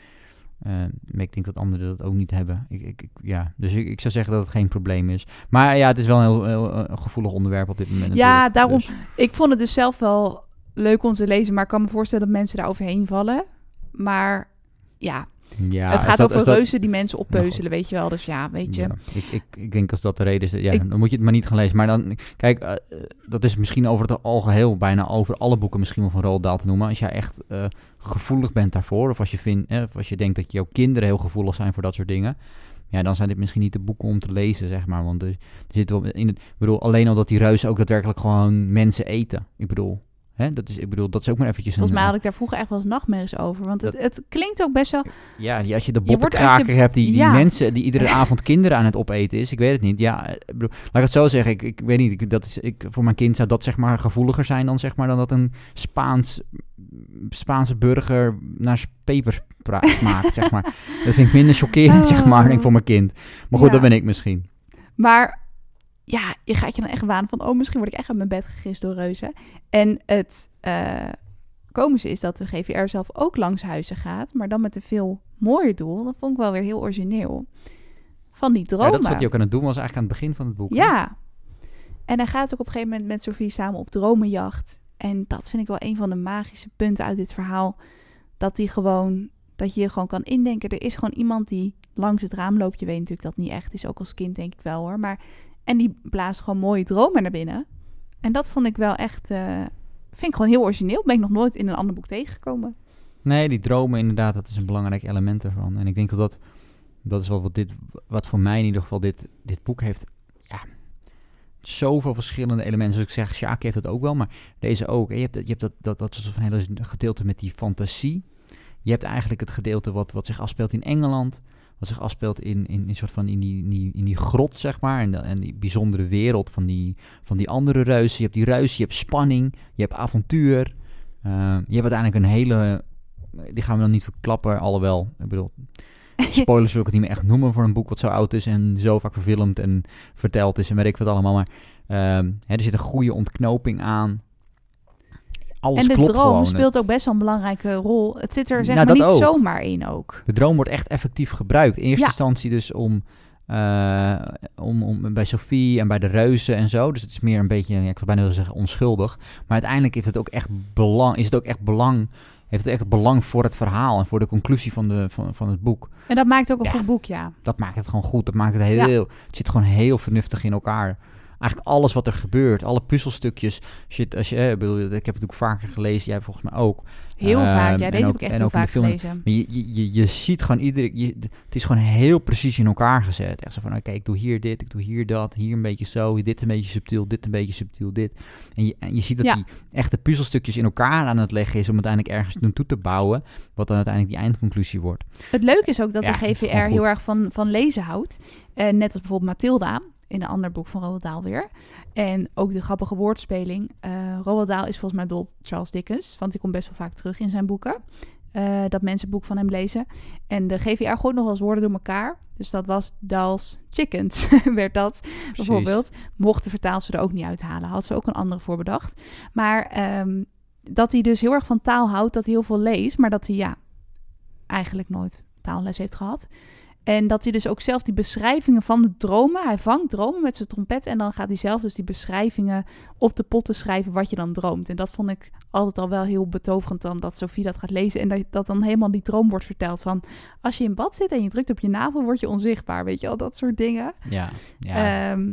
maar ik denk dat anderen dat ook niet hebben. Ik, ik, ik- ja. Dus ik, ik zou zeggen dat het geen probleem is. Maar ja, het is wel een heel, heel eh, gevoelig onderwerp op dit moment. Ja, daarom- Dus- Ik vond het dus zelf wel leuk om te lezen, maar ik kan me voorstellen dat mensen daar overheen vallen. Maar ja, ja, het gaat dat- over dat- reuzen die mensen Nou, oppeuzelen, weet je wel. Dus ja, weet je. Ja, ik, ik, ik denk als dat de reden is, ja, Ik- dan moet je het maar niet gaan lezen. Maar dan, kijk, eh, dat is misschien over het algeheel, bijna over alle boeken misschien wel van Roald Dahl te noemen. Als jij echt eh, gevoelig bent daarvoor, of als je, vindt, eh, of als je denkt dat jouw kinderen heel gevoelig zijn voor dat soort dingen, Ja, dan zijn dit misschien niet de boeken om te lezen, zeg maar. Want er, er zit wel in het, ik bedoel, alleen al dat die reuzen ook daadwerkelijk gewoon mensen eten. Ik bedoel, hè, dat is, ik bedoel, dat is ook maar eventjes Volgens mij een... had ik daar vroeger echt wel eens nachtmerries over. Want het, Dat- het klinkt ook best wel... Ja, die- als je de bottenkraker je- hebt, die, die Ja. mensen die iedere (laughs) avond kinderen aan het opeten is, ik weet het niet. Ja, eh, ik bedoel, laat ik het zo zeggen, ik, ik weet niet, ik, dat is, ik, voor mijn kind zou dat zeg maar gevoeliger zijn dan zeg maar dan dat een Spaans, Spaanse burger naar pepers (laughs) smaakt, zeg maar. Dat vind ik minder chockerend, zeg maar, denk ik, voor mijn kind. Maar goed, Ja. dat ben ik misschien. Maar ja, je gaat je dan echt wanen van... oh, misschien word ik echt uit mijn bed gegist door reuzen. En het eh komische is dat de GVR zelf ook langs huizen gaat... maar dan met een veel mooier doel. Dat vond ik wel weer heel origineel. Van die dromen. Ja, dat is wat hij ook aan het doen was eigenlijk aan het begin van het boek. Ja. En hij gaat ook op een gegeven moment met Sophie samen op dromenjacht. En dat vind ik wel een van de magische punten uit dit verhaal. Dat die gewoon, dat je je gewoon kan indenken. Er is gewoon iemand die langs het raam loopt. Je weet natuurlijk dat niet echt is, ook als kind denk ik wel hoor. Maar, en die blaast gewoon mooie dromen naar binnen. En dat vond ik wel echt, eh, vind ik gewoon heel origineel. Ben ik nog nooit in een ander boek tegengekomen. Nee, die dromen inderdaad, dat is een belangrijk element ervan. En ik denk dat dat, is wel wat, dit, wat voor mij in ieder geval dit, dit boek heeft. Ja, zoveel verschillende elementen. Zoals ik zeg, Sjaak heeft dat ook wel, maar deze ook. Je hebt, je hebt dat, dat, dat soort van hele gedeelte met die fantasie. Je hebt eigenlijk het gedeelte wat, wat zich afspeelt in Engeland. Wat zich afspeelt in, in, in, soort van in, die, in, die, in die grot, zeg maar. En, en die bijzondere wereld van die, van die andere reuzen. Je hebt die reuzen, je hebt spanning, je hebt avontuur. Eh, je hebt uiteindelijk een hele... Die gaan we dan niet verklappen, alhoewel. Ik bedoel, (laughs) spoilers wil ik het niet meer echt noemen voor een boek wat zo oud is en zo vaak verfilmd en verteld is en weet ik wat allemaal. Maar ehm, hè, er zit een goede ontknoping aan. Alles en de klopt droom gewoon. speelt ook best wel een belangrijke rol. Het zit er zeg Nou, maar niet ook. zomaar in ook. De droom wordt echt effectief gebruikt. In eerste Ja. instantie dus om, eh, om, om bij Sophie en bij de reuzen en zo. Dus het is meer een beetje, ja, ik wil bijna willen zeggen onschuldig. Maar uiteindelijk heeft het ook echt belang, is het ook echt belang, heeft het echt belang voor het verhaal en voor de conclusie van, de, van, van het boek. En dat maakt ook een Ja. goed boek, ja. Dat maakt het gewoon goed. Dat maakt het heel, het zit gewoon heel vernuftig in elkaar. Eigenlijk alles wat er gebeurt, alle puzzelstukjes. Shit, als je, eh, ik, bedoel, ik heb het ook vaker gelezen, jij volgens mij ook. Heel Ehm, vaak. Ja, en deze ook- heb ik echt heel vaak film- gelezen. Maar je, je, je, je ziet gewoon iedere... Je, het is gewoon heel precies in elkaar gezet. Echt zo van, oké, ik doe hier dit, ik doe hier dat, hier een beetje zo, dit een beetje subtiel, dit een beetje subtiel, dit. En je, en je ziet dat Ja. die echte puzzelstukjes in elkaar aan het leggen is om uiteindelijk ergens naartoe te bouwen, wat dan uiteindelijk die eindconclusie wordt. Het leuke is ook dat Ja, de GVR heel erg van, van lezen houdt. Eh, net als bijvoorbeeld Mathilda in een ander boek van Roald Dahl weer. En ook de grappige woordspeling. Eh Roald Dahl is volgens mij dol op Charles Dickens, want die komt best wel vaak terug in zijn boeken. Eh, dat mensen het boek van hem lezen. En de GVR gooit nog wel eens woorden door elkaar. Dus dat was Dahl's Chickens, (laughs) werd dat bijvoorbeeld. Mocht de vertaalster er ook niet uithalen. Had ze ook een andere voor bedacht. Maar ehm, dat hij dus heel erg van taal houdt, dat hij heel veel leest. Maar dat hij ja, eigenlijk nooit taalles heeft gehad. En dat hij dus ook zelf die beschrijvingen van de dromen... Hij vangt dromen met zijn trompet en dan gaat hij zelf dus die beschrijvingen op de potten schrijven wat je dan droomt. En dat vond ik altijd al wel heel betoverend dan dat Sophie dat gaat lezen. En dat, dat dan helemaal die droom wordt verteld van... Als je in bad zit en je drukt op je navel, word je onzichtbaar. Weet je al, dat soort dingen. Ja, ja. Ehm,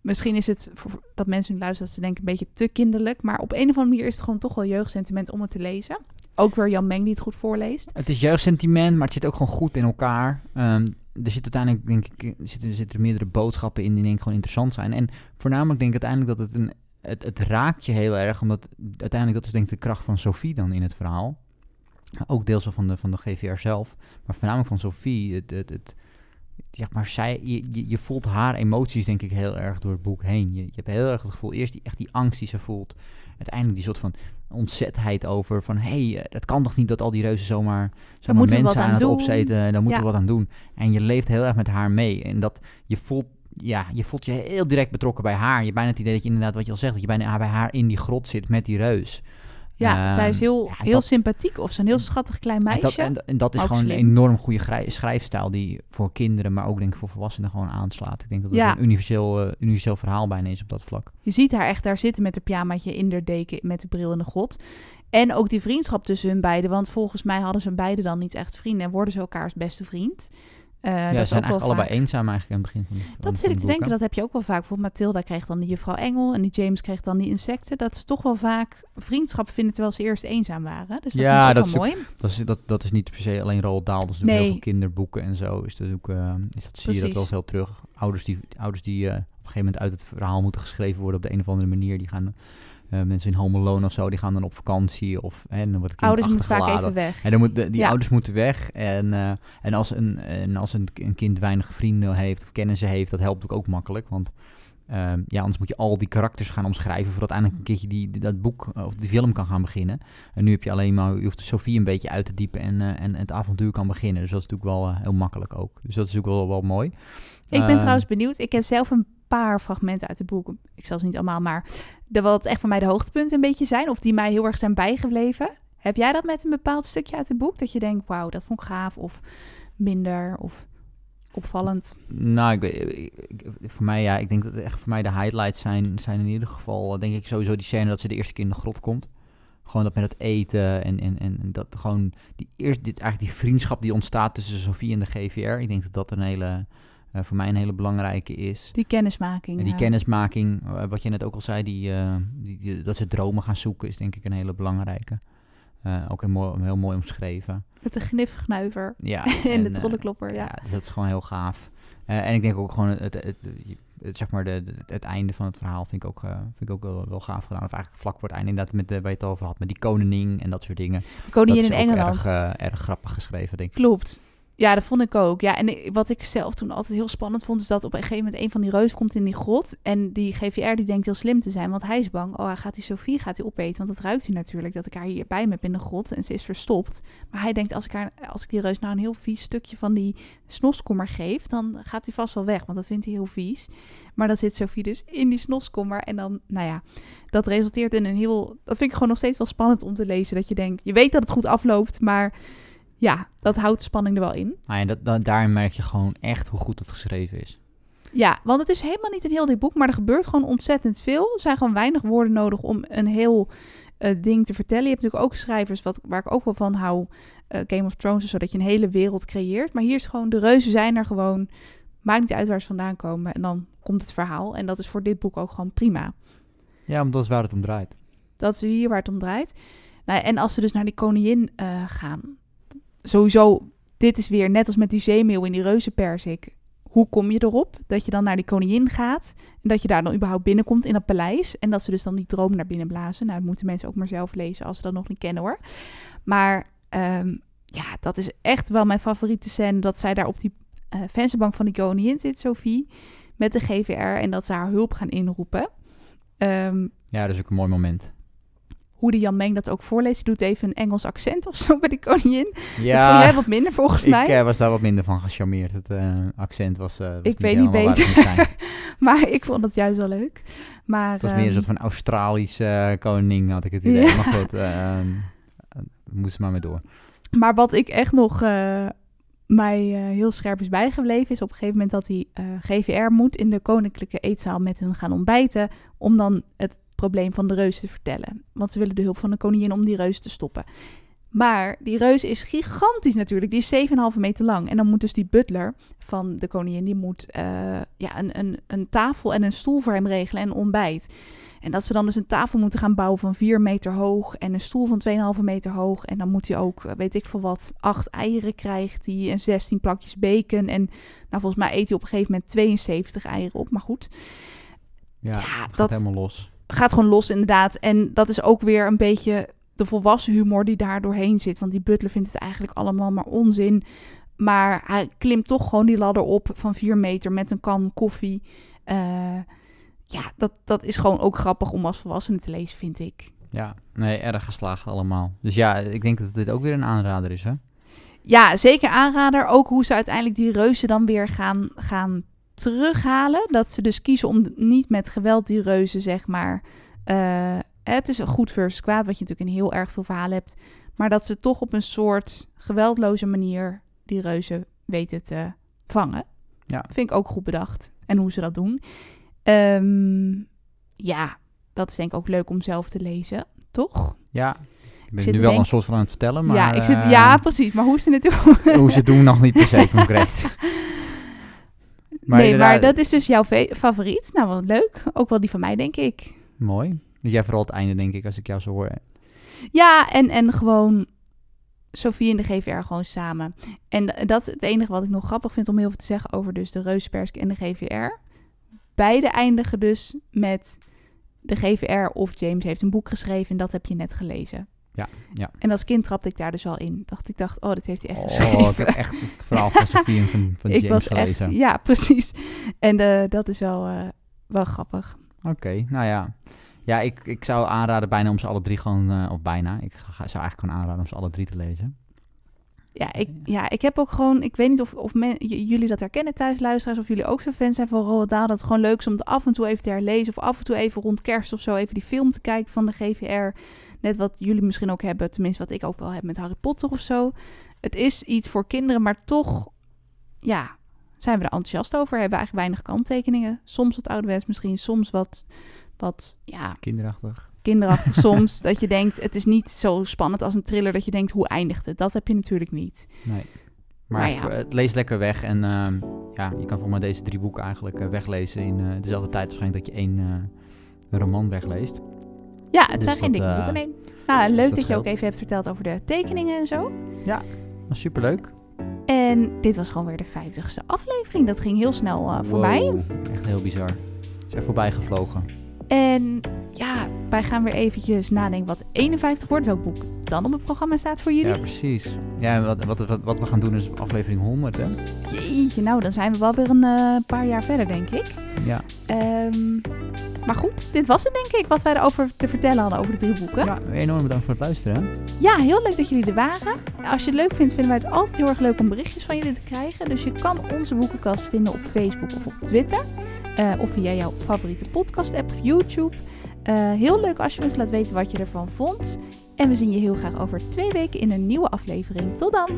misschien is het voor, dat mensen nu luisteren dat ze denken een beetje te kinderlijk. Maar op een of andere manier is het gewoon toch wel jeugdsentiment om het te lezen. Ook weer Jan Meng die het goed voorleest. Het is jeugdsentiment, maar het zit ook gewoon goed in elkaar. Ehm, er zit uiteindelijk, denk ik, er zitten, er zitten meerdere boodschappen in die denk ik gewoon interessant zijn. En voornamelijk denk ik uiteindelijk dat het een... Het, het raakt je heel erg, omdat uiteindelijk dat is denk ik de kracht van Sophie dan in het verhaal. Ook deels van de, van de GVR zelf. Maar voornamelijk van Sophie. Het, het, het, ja, maar zij, je, je voelt haar emoties denk ik heel erg door het boek heen. Je, je hebt heel erg het gevoel, eerst die, echt die angst die ze voelt. Uiteindelijk die soort van ontzetheid over van... hé, hey, dat kan toch niet dat al die reuzen zomaar, zomaar mensen aan aan het opzeten. Daar moeten Ja. we wat aan doen. En je leeft heel erg met haar mee. En dat je voelt... Ja, je voelt je heel direct betrokken bij haar. Je hebt bijna het idee dat je inderdaad, wat je al zegt... dat je bijna bij haar in die grot zit met die reus. Ja, Ehm, zij is heel, ja, heel dat- sympathiek of zo'n heel schattig klein En meisje. dat, en, en dat is Ook gewoon een enorm goede schrijfstijl die voor kinderen, maar ook denk ik voor volwassenen gewoon aanslaat. Ik denk dat het Ja. een universeel, eh, universeel verhaal bijna is op dat vlak. Je ziet haar echt daar zitten met haar pyjamaatje in de deken met de bril in de god. En ook die vriendschap tussen hun beiden. Want volgens mij hadden ze beiden dan niet echt vrienden. En worden ze elkaars beste vriend. Eh, ja, ze zijn ook eigenlijk allebei vaak- eenzaam eigenlijk aan het begin van de Dat zit ik te denken, dat heb je ook wel vaak. Bijvoorbeeld Mathilda krijgt dan die juffrouw Engel en die James krijgt dan die insecten. Dat ze toch wel vaak vriendschap vinden terwijl ze eerst eenzaam waren. Dus dat Ja, vind ik dat ook is wel mooi. Dat is, dat, dat is niet per se alleen Roald Dahl. Is natuurlijk Nee. heel veel kinderboeken en zo. Is dat ook, eh, is dat, zie je dat wel veel terug. Ouders die, ouders die eh, op een gegeven moment uit het verhaal moeten geschreven worden op de een of andere manier. Die gaan, eh, mensen in Home Alone of zo, die gaan dan op vakantie. Of, hè, en dan wordt het kind Ouders moeten vaak achtergelaten. even weg. En dan moet de- die Ja. ouders moeten weg. En, eh, en als, een, en als een, een kind weinig vrienden heeft of kennissen heeft, dat helpt ook, ook makkelijk. Want ehm, ja, anders moet je al die karakters gaan omschrijven voordat eindelijk een keertje die, dat boek eh, of die film kan gaan beginnen. En nu heb je alleen maar, je hoeft Sophie een beetje uit te diepen en, en het avontuur kan beginnen. Dus dat is natuurlijk wel heel makkelijk ook. Dus dat is ook wel, wel mooi. Ik ben Ehm, trouwens benieuwd. Ik heb zelf een paar fragmenten uit het boek. Ik zal ze niet allemaal, maar de, wat echt voor mij de hoogtepunten een beetje zijn. Of die mij heel erg zijn bijgebleven. Heb jij dat met een bepaald stukje uit het boek? Dat je denkt, wauw, dat vond ik gaaf. Of minder, of opvallend. Nou, ik, ik- voor mij, ja, ik denk dat echt voor mij de highlights zijn, zijn in ieder geval, eh, denk ik sowieso die scène dat ze de eerste keer in de grot komt. Gewoon dat met het eten en, en, en en dat gewoon die eerst, dit, eigenlijk die vriendschap die ontstaat tussen Sofie en de GVR. Ik denk dat dat een hele, eh, voor mij een hele belangrijke is. Die kennismaking. En die ja. kennismaking, eh, wat je net ook al zei, die, eh, die, die- dat ze dromen gaan zoeken, is denk ik een hele belangrijke. Ook heel mooi, heel mooi omschreven. Met (laughs) de gnifgnuiver Ja, en de trollenklopper, ja. dus dat is gewoon heel gaaf. En ik denk ook gewoon het, het, het, het- het- zeg maar de, de- het einde van het verhaal vind ik ook, vind ik ook wel, wel gaaf gedaan. Of eigenlijk vlak voor het einde inderdaad met de, waar je het over had, met die koningin en dat soort dingen. Koningin dat in Engeland. Erg, eh, erg grappig geschreven, denk ik. Klopt. Ja, dat vond ik ook. Ja, en wat ik zelf toen altijd heel spannend vond, is dat op een gegeven moment een van die reus komt in die grot. En die GVR die denkt heel slim te zijn, want hij is bang. Oh, hij gaat die Sophie gaat hij opeten, want dat ruikt hij natuurlijk. Dat ik haar hier bij me heb in de grot en ze is verstopt. Maar hij denkt, als ik, haar, als ik die reus nou een heel vies stukje van die snoskommer geef, dan gaat hij vast wel weg, want dat vindt hij heel vies. Maar dan zit Sophie dus in die snoskommer en dan, nou ja, dat resulteert in een heel... Dat vind ik gewoon nog steeds wel spannend om te lezen. Dat je denkt, je weet dat het goed afloopt, maar ja, dat houdt de spanning er wel in. Nou ja, dat, dat, daarin merk je gewoon echt hoe goed het geschreven is. Ja, want het is helemaal niet een heel dik boek, maar er gebeurt gewoon ontzettend veel. Er zijn gewoon weinig woorden nodig om een heel eh, ding te vertellen. Je hebt natuurlijk ook schrijvers, wat, waar ik ook wel van hou, eh, Game of Thrones, zodat je een hele wereld creëert. Maar hier is gewoon, de reuzen zijn er gewoon, maakt niet uit waar ze vandaan komen. En dan komt het verhaal. En dat is voor dit boek ook gewoon prima. Ja, want dat is waar het om draait. Dat is hier waar het om draait. Nou, en als ze dus naar die koningin eh, gaan. Sowieso, dit is weer net als met die zeemeeuw in die reuzenperzik. Hoe kom je erop dat je dan naar die koningin gaat? En dat je daar dan überhaupt binnenkomt in dat paleis. En dat ze dus dan die droom naar binnen blazen. Nou, dat moeten mensen ook maar zelf lezen als ze dat nog niet kennen hoor. Maar ehm, ja, dat is echt wel mijn favoriete scène. Dat zij daar op die eh vensterbank van die koningin zit, Sophie. Met de GVR. En dat ze haar hulp gaan inroepen. Ehm, Ja, dat is ook een mooi moment. Hoe de Jan Meng dat ook voorleest. Die doet even een Engels accent of zo bij die koningin. Dat vond Ja, jij wat minder volgens ik mij. eh, was daar wat minder van gecharmeerd. Het eh, accent was, eh was Ik weet niet beter. moest. (laughs) Maar ik vond het juist wel leuk. Maar, Het was meer een ehm, soort van Australische koning, had ik het idee. Ja. Maar goed, eh, eh, we moesten maar mee door. maar wat ik echt nog mij heel scherp is bijgebleven... is op een gegeven moment dat die GVR moet... in de koninklijke eetzaal met hun gaan ontbijten... om dan het probleem van de reus te vertellen. Want ze willen de hulp van de koningin om die reus te stoppen. Maar die reus is gigantisch natuurlijk. Die is 7,5 meter lang. En dan moet dus die butler van de koningin... die moet eh, ja, een, een, een tafel en een stoel voor hem regelen en een ontbijt. En dat ze dan dus een tafel moeten gaan bouwen van 4 meter hoog... en een stoel van 2,5 meter hoog. En dan moet hij ook, eh, weet ik veel wat, 8 eieren krijgt hij... en 16 plakjes bacon. En nou, volgens mij eet hij op een gegeven moment 72 eieren op. Maar goed, Ja, Ja, het gaat dat- helemaal los. Gaat gewoon los inderdaad. En dat is ook weer een beetje de volwassen humor die daar doorheen zit. Want die butler vindt het eigenlijk allemaal maar onzin. Maar hij klimt toch gewoon die ladder op van 4 meter met een kan koffie. Eh, ja, dat, dat is gewoon ook grappig om als volwassene te lezen, vind ik. Ja, nee, erg geslaagd allemaal. Dus ja, ik denk dat dit ook weer een aanrader is, hè? Ja, zeker aanrader. Ook hoe ze uiteindelijk die reuzen dan weer gaan, gaan terughalen. Dat ze dus kiezen om niet met geweld die reuzen, zeg maar... eh, het is een goed versus kwaad, wat je natuurlijk in heel erg veel verhalen hebt. Maar dat ze toch op een soort geweldloze manier die reuzen weten te vangen. Ja. Vind ik ook goed bedacht. En hoe ze dat doen. Ehm, ja, dat is denk ik ook leuk om zelf te lezen, toch? Ja, ik ben nu wel een soort van aan het vertellen, maar... ja, ik zit, eh, ja, precies. Maar hoe ze het doen... hoe ze het doen nog niet per se (laughs) concreet. Maar nee, maar dat is dus jouw favoriet. Nou, wat leuk. Ook wel die van mij, denk ik. Mooi. Jij vooral het einde, denk ik, als ik jou zo hoor. Ja, en, en gewoon Sofie en de GVR gewoon samen. En dat is het enige wat ik nog grappig vind om heel veel te zeggen over dus de Reuspersk en de GVR. Beide eindigen dus met de GVR of James heeft een boek geschreven en dat heb je net gelezen. Ja, ja. En als kind trapte ik daar dus wel in. Dacht ik dacht, oh, dat heeft hij echt Oh, geschreven. ik heb echt het verhaal van Sophie en van, (laughs) van ik James was gelezen. echt, ja, precies. En eh, dat is wel, eh, wel grappig. Oké, nou ja. Ja, ik, ik zou aanraden bijna om ze alle drie gewoon, eh, of bijna, ik ga, zou eigenlijk gewoon aanraden om ze alle drie te lezen. Ja, ik, ja, ik heb ook gewoon, ik weet niet of, of men- jullie dat herkennen thuis, luisteraars, of jullie ook zo fan zijn van Roald Dahl. Dat het gewoon leuk is om het af en toe even te herlezen, of af en toe even rond kerst of zo even die film te kijken van de GVR. Net wat jullie misschien ook hebben, tenminste wat ik ook wel heb met Harry Potter of zo. Het is iets voor kinderen, maar toch, ja, zijn we er enthousiast over. Hebben we eigenlijk weinig kanttekeningen. Soms wat ouderwets misschien, soms wat, wat ja, Kinderachtig. kinderachtig (laughs) soms. Dat je denkt, het is niet zo spannend als een thriller dat je denkt, hoe eindigt het? Dat heb je natuurlijk niet. Nee. Maar, Maar ja. voor- het leest lekker weg en ehm, ja, je kan volgens mij deze drie boeken eigenlijk eh, weglezen in eh, dezelfde tijd waarschijnlijk dat je één eh, roman wegleest. Ja, het Dus zijn geen dikke eh, boeken, nee. Nou, leuk dat dat, je ook even hebt verteld over de tekeningen en zo. Dat is superleuk. En dit was gewoon weer de 50ste aflevering. Dat ging heel snel eh, voorbij. Wow, Echt heel bizar. Is er voorbij gevlogen. En ja, wij gaan weer eventjes nadenken wat 51 wordt. Welk boek dan op het programma staat voor jullie. Ja, precies. Ja, en wat, wat, wat, wat we gaan doen is aflevering 100, hè? Jeetje, nou dan zijn we wel weer een eh, paar jaar verder, denk ik. Ja. Ehm, maar goed, dit was het denk ik wat wij erover te vertellen hadden over de drie boeken. Ja, enorm bedankt voor het luisteren. Ja, heel leuk dat jullie er waren. Als je het leuk vindt, vinden wij het altijd heel erg leuk om berichtjes van jullie te krijgen. Dus je kan onze boekenkast vinden op Facebook of op Twitter. Eh, of via jouw favoriete podcast-app of YouTube. Eh, heel leuk als je ons laat weten wat je ervan vond. En we zien je heel graag over twee weken in een nieuwe aflevering. Tot dan!